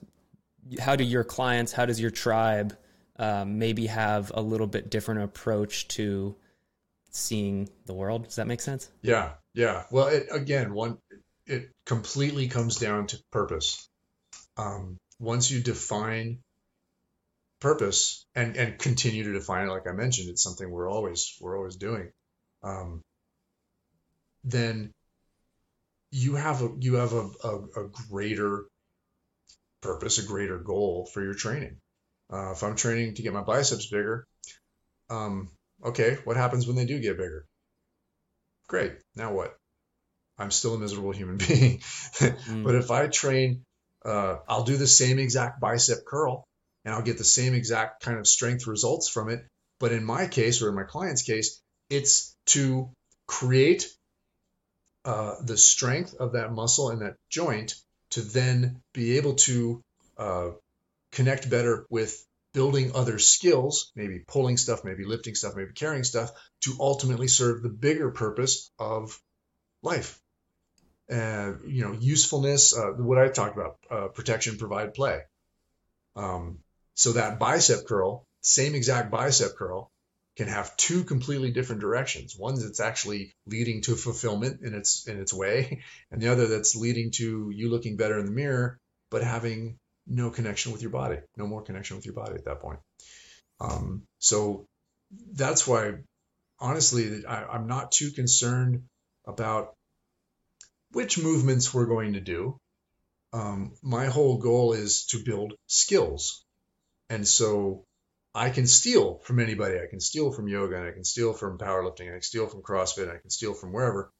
how do your clients how does your tribe um, maybe have a little bit different approach to seeing the world? Does that make sense? Yeah yeah. Well it, again one it completely comes down to purpose um, once you define purpose and and continue to define it, like I mentioned, it's something we're always we're always doing. Um, then you have a you have a, a, a, greater purpose, a greater goal for your training. Uh, if I'm training to get my biceps bigger, um, okay, what happens when they do get bigger? Great. Now what? I'm still a miserable human being. mm. But if I train uh, I'll do the same exact bicep curl and I'll get the same exact kind of strength results from it. But in my case, or in my client's case, it's to create uh, the strength of that muscle and that joint to then be able to uh, connect better with building other skills, maybe pulling stuff, maybe lifting stuff, maybe carrying stuff, to ultimately serve the bigger purpose of life uh, you know, usefulness, uh, what I talked about, uh, protection, provide, play. Um, so that bicep curl, same exact bicep curl, can have two completely different directions. One that's actually leading to fulfillment in its in its way, and the other that's leading to you looking better in the mirror, but having no connection with your body, no more connection with your body at that point. Um, so that's why, honestly, I, I'm not too concerned about which movements we're going to do. Um, my whole goal is to build skills. And so I can steal from anybody. I can steal from yoga and I can steal from powerlifting. I can steal from CrossFit. And I can steal from wherever.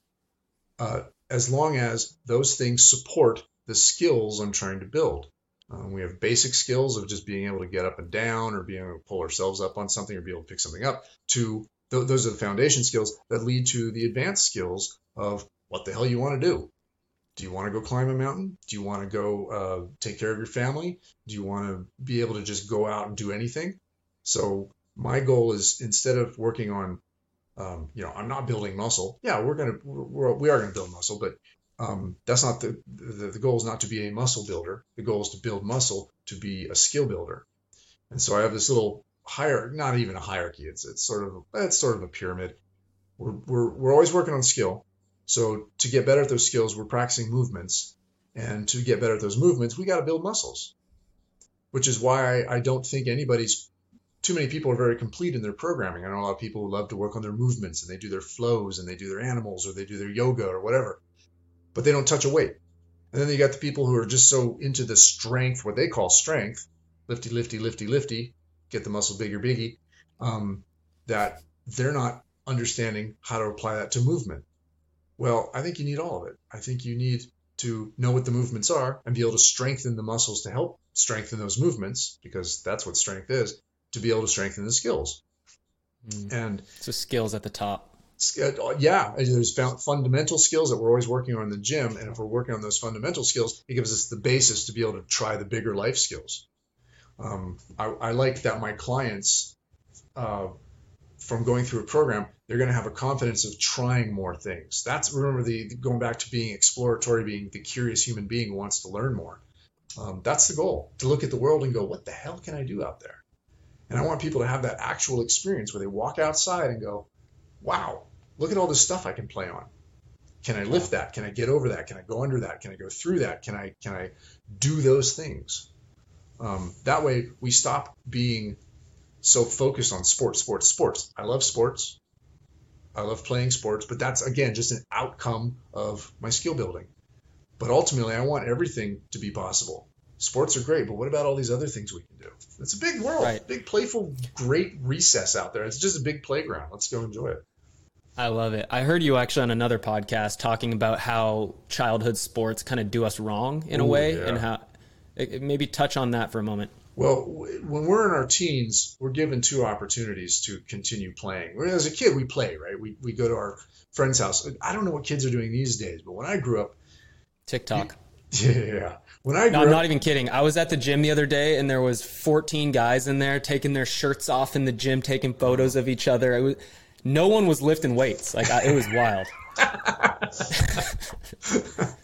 Uh, as long as those things support the skills I'm trying to build. Um, we have basic skills of just being able to get up and down or being able to pull ourselves up on something or be able to pick something up to th- those are the foundation skills that lead to the advanced skills of what the hell you want to do. Do you want to go climb a mountain? Do you want to go uh, take care of your family? Do you want to be able to just go out and do anything? So my goal is instead of working on, um, you know, I'm not building muscle. Yeah, we're gonna we're, we are gonna build muscle, but um, that's not the, the the goal is not to be a muscle builder. The goal is to build muscle to be a skill builder. And so I have this little higher, not even a hierarchy. It's it's sort of it's sort of a pyramid. We're we're we're always working on skill. So to get better at those skills, we're practicing movements. And to get better at those movements, we got to build muscles, which is why I don't think anybody's too many people are very complete in their programming. I know a lot of people who love to work on their movements and they do their flows and they do their animals or they do their yoga or whatever, but they don't touch a weight. And then you got the people who are just so into the strength, what they call strength, lifty, lifty, lifty, lifty, get the muscle bigger, biggie, um, that they're not understanding how to apply that to movement. Well, I think you need all of it. I think you need to know what the movements are and be able to strengthen the muscles to help strengthen those movements because that's what strength is to be able to strengthen the skills. Mm. And so skills at the top. Uh, yeah, there's fundamental skills that we're always working on in the gym, and if we're working on those fundamental skills, it gives us the basis to be able to try the bigger life skills. Um, I, I, like that my clients uh, from going through a program, they're going to have a confidence of trying more things. That's remember the going back to being exploratory, being the curious human being who wants to learn more. Um, that's the goal to look at the world and go, what the hell can I do out there? And I want people to have that actual experience where they walk outside and go, wow, look at all this stuff I can play on. Can I lift that? Can I get over that? Can I go under that? Can I go through that? Can I can I do those things? Um, that way, we stop being so focused on sports, sports, sports. I love sports. I love playing sports, but that's again just an outcome of my skill building. But ultimately, I want everything to be possible. sports are great, but what about all these other things we can do? It's a big world, Right. big playful, great recess out there. It's just a big playground. Let's go enjoy it. I love it. I heard you actually on another podcast talking about how childhood sports kind of do us wrong in a way, yeah. and how maybe touch on that for a moment. Well, when we're in our teens, we're given two opportunities to continue playing. As a kid, we play, right? We, we go to our friend's house. I don't know what kids are doing these days, but when I grew up, TikTok. yeah, when I grew No, I'm up, not even kidding. I was at the gym the other day, and there was 14 guys in there taking their shirts off in the gym, taking photos of each other. Was, no one was lifting weights. Like I, it was wild.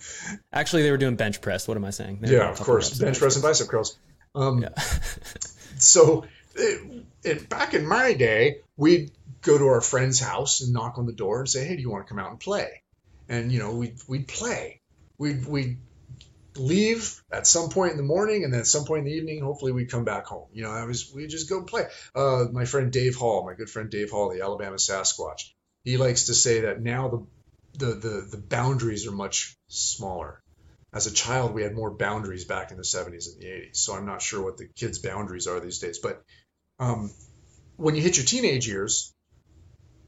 Actually, they were doing bench press. What am I saying? They yeah, of course, bench press and bicep curls. Um, Yeah. so, it, it, back in my day, we'd go to our friend's house and knock on the door and say, "Hey, do you want to come out and play?" And you know, we'd we'd play. We'd we'd leave at some point in the morning, and then at some point in the evening, hopefully we'd come back home. You know, I was we just go play. Uh, my friend Dave Hall, my good friend Dave Hall, the Alabama Sasquatch, he likes to say that now the the the, the boundaries are much smaller. As a child, we had more boundaries back in the 70s and the 80s. So I'm not sure what the kids' boundaries are these days. But um, when you hit your teenage years,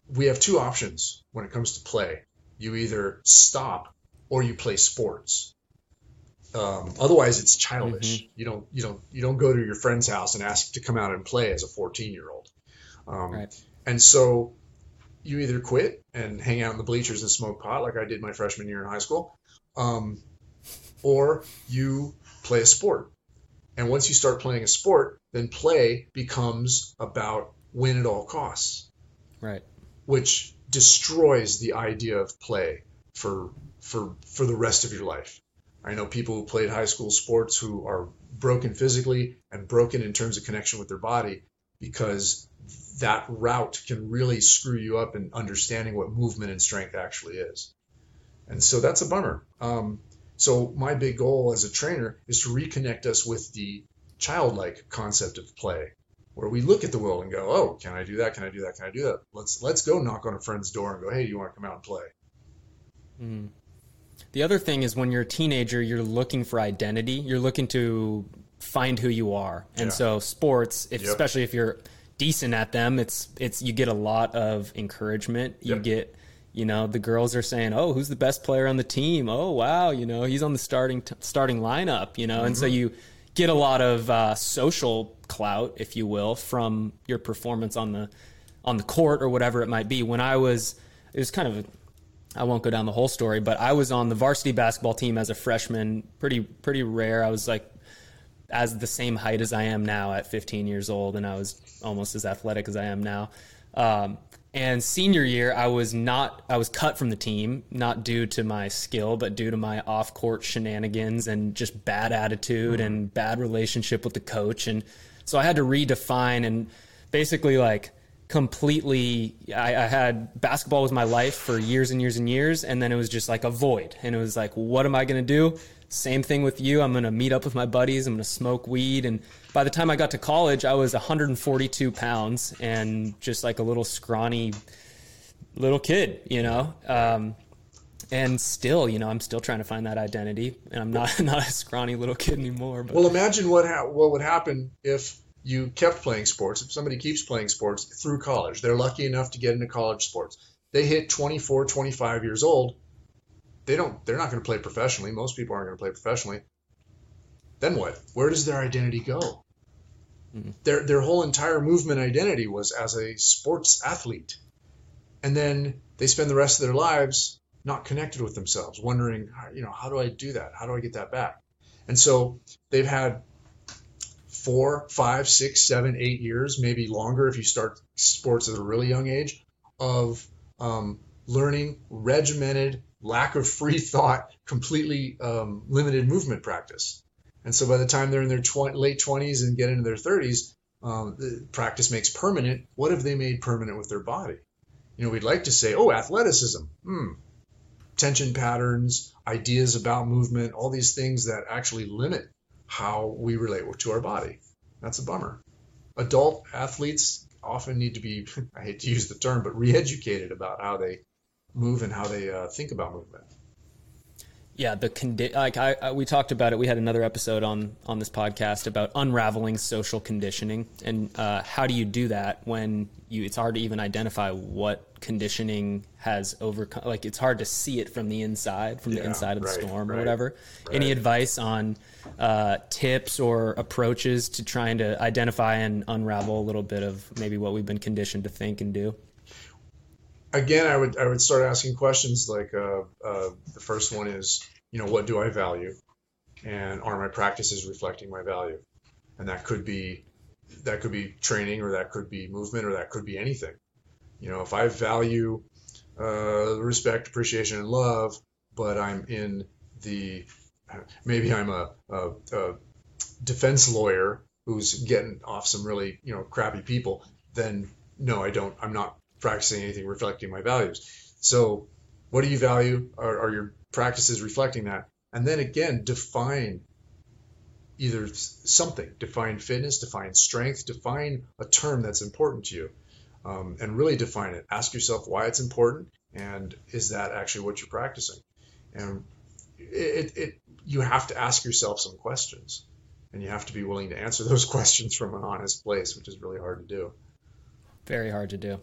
we have two options when it comes to play. You either stop or you play sports. Um, otherwise, it's childish. You don't you don't you don't go to your friend's house and ask to come out and play as a 14 year old. Um, Right. And so you either quit and hang out in the bleachers and smoke pot like I did my freshman year in high school, um, or you play a sport. And once you start playing a sport, then play becomes about win at all costs Right. which destroys the idea of play for for for the rest of your life. I know people who played high school sports who are broken physically and broken in terms of connection with their body because that route can really screw you up in understanding what movement and strength actually is. And so that's a bummer. Um, so my big goal as a trainer is to reconnect us with the childlike concept of play where we look at the world and go, "Oh, can I do that? Can I do that? Can I do that? Let's let's go knock on a friend's door and go, "Hey, you want to come out and play?" Mm. The other thing is when you're a teenager, you're looking for identity. You're looking to find who you are, and Yeah. so sports, if, Yep. especially if you're decent at them, it's it's you get a lot of encouragement. You Yep. get, you know, the girls are saying, "Oh, who's the best player on the team? Oh, wow, you know, he's on the starting t- starting lineup." You know, and so you get a lot of uh, social clout, if you will, from your performance on the on the court or whatever it might be. When I was, it was kind of I won't go down the whole story, but I was on the varsity basketball team as a freshman. Pretty pretty rare. I was like as the same height as I am now at 15 years old, and I was almost as athletic as I am now. Um, and senior year, I was not. I was cut from the team, not due to my skill, but due to my off-court shenanigans and just bad attitude and mm-hmm. bad relationship with the coach. And so I had to redefine and basically like completely I, I had basketball was my life for years and years and years and then it was just like a void and it was like what am i going to do same thing with you i'm going to meet up with my buddies i'm going to smoke weed and by the time i got to college i was 142 pounds and just like a little scrawny little kid you know um, and still you know i'm still trying to find that identity and i'm not not a scrawny little kid anymore but Well, imagine what ha- what would happen if you kept playing sports. If somebody keeps playing sports through college, they're lucky enough to get into college sports. They hit 24, 25 years old. They don't. They're not going to play professionally. Most people aren't going to play professionally. Then what? Where does their identity go? Mhm. Their their whole entire movement identity was as a sports athlete, and then they spend the rest of their lives not connected with themselves, wondering, you know, how do I do that? How do I get that back? And so they've had four, five, six, seven, eight years, maybe longer if you start sports at a really young age, of um, learning regimented, lack of free thought, completely um, limited movement practice. And so by the time they're in their tw- late 20s and get into their 30s, um, the practice makes permanent. What have they made permanent with their body? You know, we'd like to say, oh, athleticism, hmm, tension patterns, ideas about movement, all these things that actually limit how we relate to our body. That's a bummer. Adult athletes often need to be, I hate to use the term, but re educated about how they move and how they uh, think about movement. yeah the condi- like I, I, we talked about it we had another episode on on this podcast about unraveling social conditioning and uh, how do you do that when you it's hard to even identify what conditioning has overcome like it's hard to see it from the inside from yeah, the inside of the right, storm or whatever right. any advice on uh, tips or approaches to trying to identify and unravel a little bit of maybe what we've been conditioned to think and do again, I would I would start asking questions like uh, uh, the first one is, you know, what do I value, and are my practices reflecting my value, and that could be that could be training or that could be movement or that could be anything. You know, if I value uh, respect, appreciation, and love, but I'm in the maybe I'm a, a, a defense lawyer who's getting off some really you know crappy people, then no, I don't. I'm not practicing anything reflecting my values. So, what do you value? Are, are your practices reflecting that? And then again, define either something, define fitness, define strength, define a term that's important to you, um, and really define it. Ask yourself why it's important, and is that actually what you're practicing? And it, it you have to ask yourself some questions, and you have to be willing to answer those questions from an honest place, which is really hard to do. Very hard to do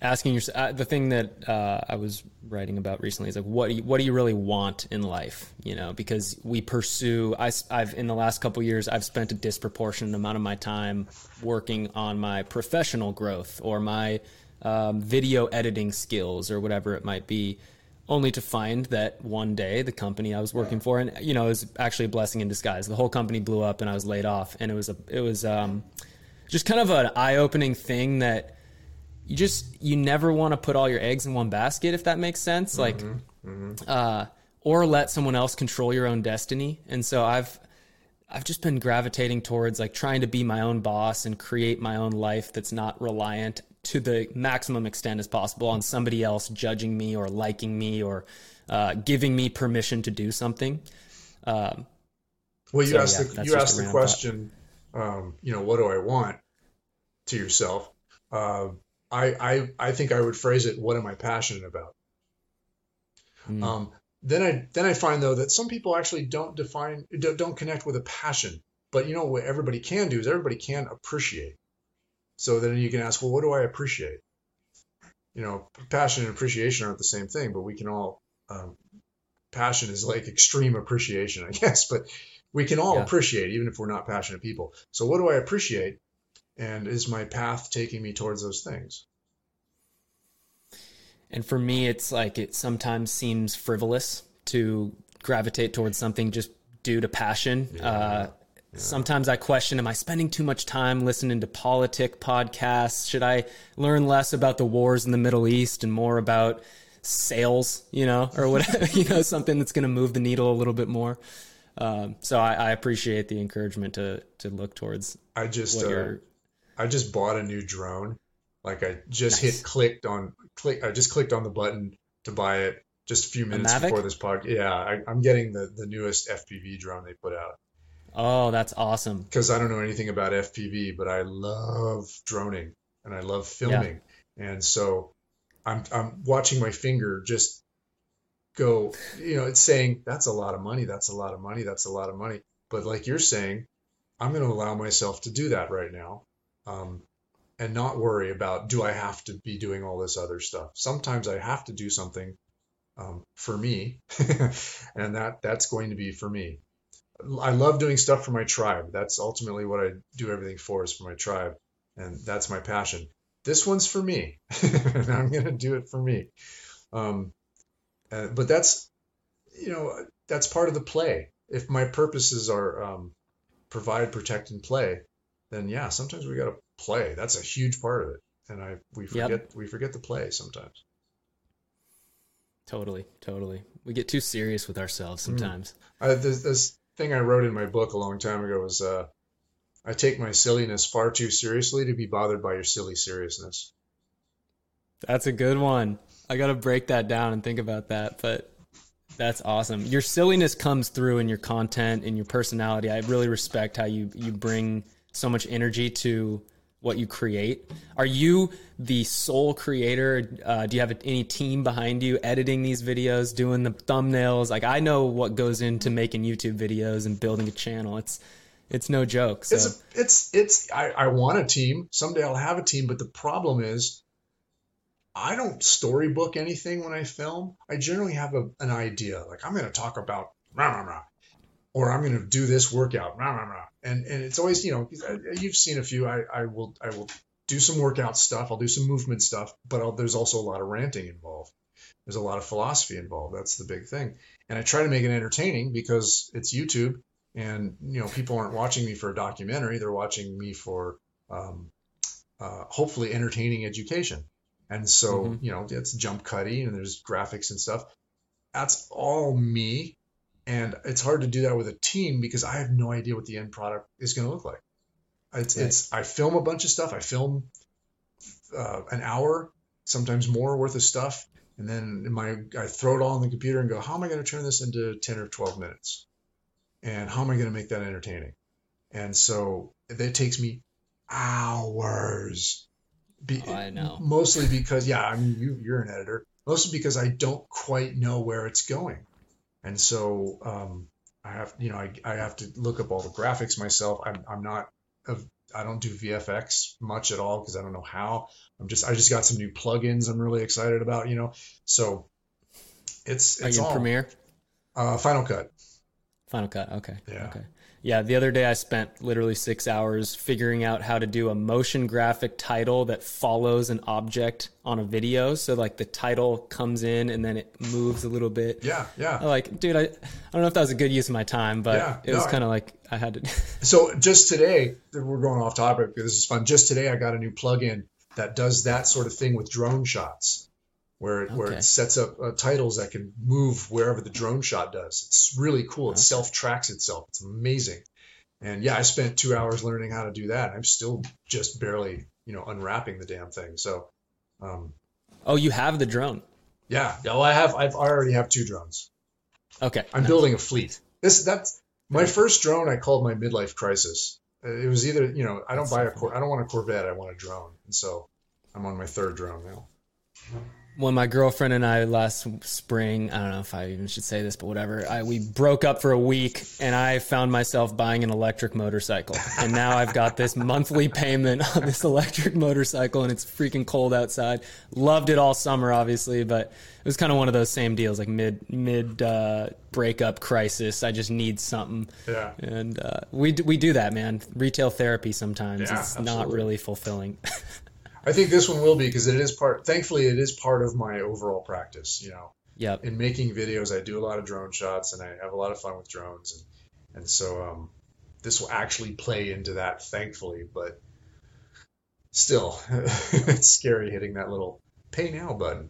asking yourself uh, the thing that uh, I was writing about recently is like what do you, what do you really want in life you know? Because we pursue I, have in the last couple years I've spent a disproportionate amount of my time working on my professional growth or my um, video editing skills or whatever it might be only to find that one day the company I was working for and you know it was actually a blessing in disguise. The whole company blew up and I was laid off and it was a it was um, just kind of an eye-opening thing that you just you never want to put all your eggs in one basket if that makes sense mm-hmm, like mm-hmm. uh or let someone else control your own destiny. And so i've i've just been gravitating towards like trying to be my own boss and create my own life that's not reliant to the maximum extent as possible on somebody else judging me or liking me or uh, giving me permission to do something. Um, well you so, asked yeah, the you asked the question um, you know what do i want to yourself? Uh, I, I, I think I would phrase it, what am I passionate about? Mm. Um, then I then I find though that some people actually don't define don't connect with a passion. But you know what everybody can do is everybody can appreciate. So then you can ask, well, what do I appreciate? You know, passion and appreciation aren't the same thing, but we can all um, passion is like extreme appreciation, I guess. But we can all yeah. appreciate even if we're not passionate people. So what do I appreciate? And is my path taking me towards those things and for me it's like it sometimes seems frivolous to gravitate towards something just due to passion yeah. Uh, yeah. Sometimes I question, am I spending too much time listening to politic podcasts? Should I learn less about the wars in the Middle East and more about sales, you know, or whatever, you know, something that's going to move the needle a little bit more. Um, so I, I, appreciate the encouragement to, to look towards. I just, uh, I just bought a new drone. Like I just nice. hit clicked on click. I just clicked on the button to buy it just a few minutes a before this podcast. Yeah, I, am getting the the newest FPV drone they put out. Oh, that's awesome. Because I don't know anything about FPV, but I love droning and I love filming, yeah. and so I'm I'm watching my finger just go. You know, it's saying that's a lot of money. That's a lot of money. That's a lot of money. But like you're saying, I'm going to allow myself to do that right now um, and not worry about do I have to be doing all this other stuff. Sometimes I have to do something um, for me, and that that's going to be for me. I love doing stuff for my tribe. That's ultimately what I do everything for is for my tribe, and that's my passion. This one's for me, and I'm to do it for me. Um, uh, but that's you know that's part of the play. If my purposes are um, provide, protect, and play, then yeah, sometimes we got to play. That's a huge part of it, and I we forget yep. we forget to play sometimes. Totally, totally. We get too serious with ourselves mm-hmm. sometimes. Mm. Uh, this, this, thing I wrote in my book a long time ago was, uh, "I take my silliness far too seriously to be bothered by your silly seriousness." That's a good one. I got to break that down and think about that, but that's awesome. Your silliness comes through in your content and your personality. I really respect how you you bring so much energy to what you create. Are you the sole creator? Uh, do you have any team behind you editing these videos, doing the thumbnails? Like I know what goes into making YouTube videos and building a channel. It's it's no joke. So. It's a, it's it's I, I want a team. Someday I'll have a team, but the problem is I don't storybook anything when I film. I generally have a, an idea. Like I'm going to talk about rah, rah, rah, or I'm going to do this workout, rah, rah, rah. and and it's always you know you've seen a few. I I will I will do some workout stuff. I'll do some movement stuff, but I'll, there's also a lot of ranting involved. There's a lot of philosophy involved. That's the big thing. And I try to make it entertaining because it's YouTube, and you know people aren't watching me for a documentary. They're watching me for um, uh, hopefully entertaining education. And so, mm-hmm. you know, it's jump cutting and there's graphics and stuff. That's all me. And it's hard to do that with a team because I have no idea what the end product is going to look like. It's, right. it's, I film a bunch of stuff. I film uh, an hour, sometimes more worth of stuff. And then my, I throw it all on the computer and go, how am I going to turn this into 10 or 12 minutes? And how am I going to make that entertaining? And so it takes me hours be, oh, I know. Mostly because, yeah, I mean, you, you're an editor. Mostly because I don't quite know where it's going, and so um, I have, you know, I, I have to look up all the graphics myself. I'm, I'm not, I don't do VFX much at all because I don't know how. I'm just, I just got some new plugins. I'm really excited about, you know. So it's, it's Are you all, Premiere? Uh, Final Cut. Final Cut. Okay. Yeah. Okay. Yeah, the other day I spent literally six hours figuring out how to do a motion graphic title that follows an object on a video. So like the title comes in and then it moves a little bit. Yeah, yeah. I like, dude, I, I don't know if that was a good use of my time, but yeah, it was no, kind of like I had to. so just today, we're going off topic. Because this is fun. Just today, I got a new plugin that does that sort of thing with drone shots where it, okay. where it sets up uh, titles that can move wherever the drone shot does. It's really cool. It okay. self tracks itself. It's amazing. And yeah, I spent two hours learning how to do that. I'm still just barely, you know, unwrapping the damn thing. So, um, oh, you have the drone? Yeah. Well, I have. I've I already have two drones. Okay. I'm nice. building a fleet. This that's my first drone. I called my midlife crisis. It was either you know I don't that's buy a Cor- I don't want a Corvette. I want a drone, and so I'm on my third drone now when my girlfriend and I last spring, I don't know if I even should say this, but whatever, I, we broke up for a week and I found myself buying an electric motorcycle. And now I've got this monthly payment on this electric motorcycle and it's freaking cold outside. Loved it all summer, obviously, but it was kind of one of those same deals, like mid, mid, uh, breakup crisis. I just need something. Yeah. And, uh, we, we do that, man. Retail therapy sometimes. Yeah, it's absolutely. not really fulfilling. I think this one will be because it is part. Thankfully, it is part of my overall practice. You know, yeah. In making videos, I do a lot of drone shots, and I have a lot of fun with drones, and and so um, this will actually play into that. Thankfully, but still, it's scary hitting that little pay now button.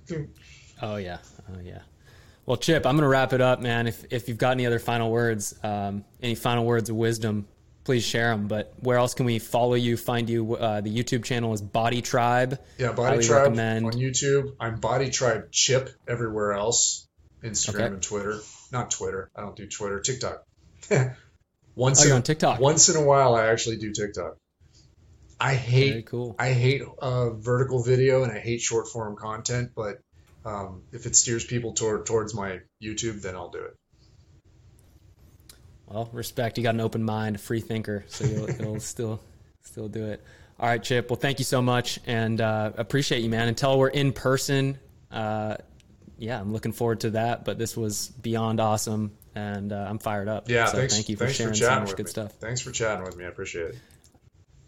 oh yeah, oh yeah. Well, Chip, I'm gonna wrap it up, man. If if you've got any other final words, um, any final words of wisdom please share them. But where else can we follow you, find you? Uh, the YouTube channel is Body Tribe. Yeah, Body Highly Tribe recommend. on YouTube. I'm Body Tribe Chip everywhere else, Instagram okay. and Twitter. Not Twitter. I don't do Twitter. TikTok. once oh, in, on TikTok. Once in a while, I actually do TikTok. I hate cool. I hate uh, vertical video and I hate short form content, but um, if it steers people toward towards my YouTube, then I'll do it. Well, respect. You got an open mind, a free thinker, so you'll, you'll still still do it. All right, Chip. Well, thank you so much, and uh, appreciate you, man. Until we're in person, uh, yeah, I'm looking forward to that. But this was beyond awesome, and uh, I'm fired up. Yeah, so thanks, thank you for sharing for so much good me. stuff. Thanks for chatting with me. I appreciate it.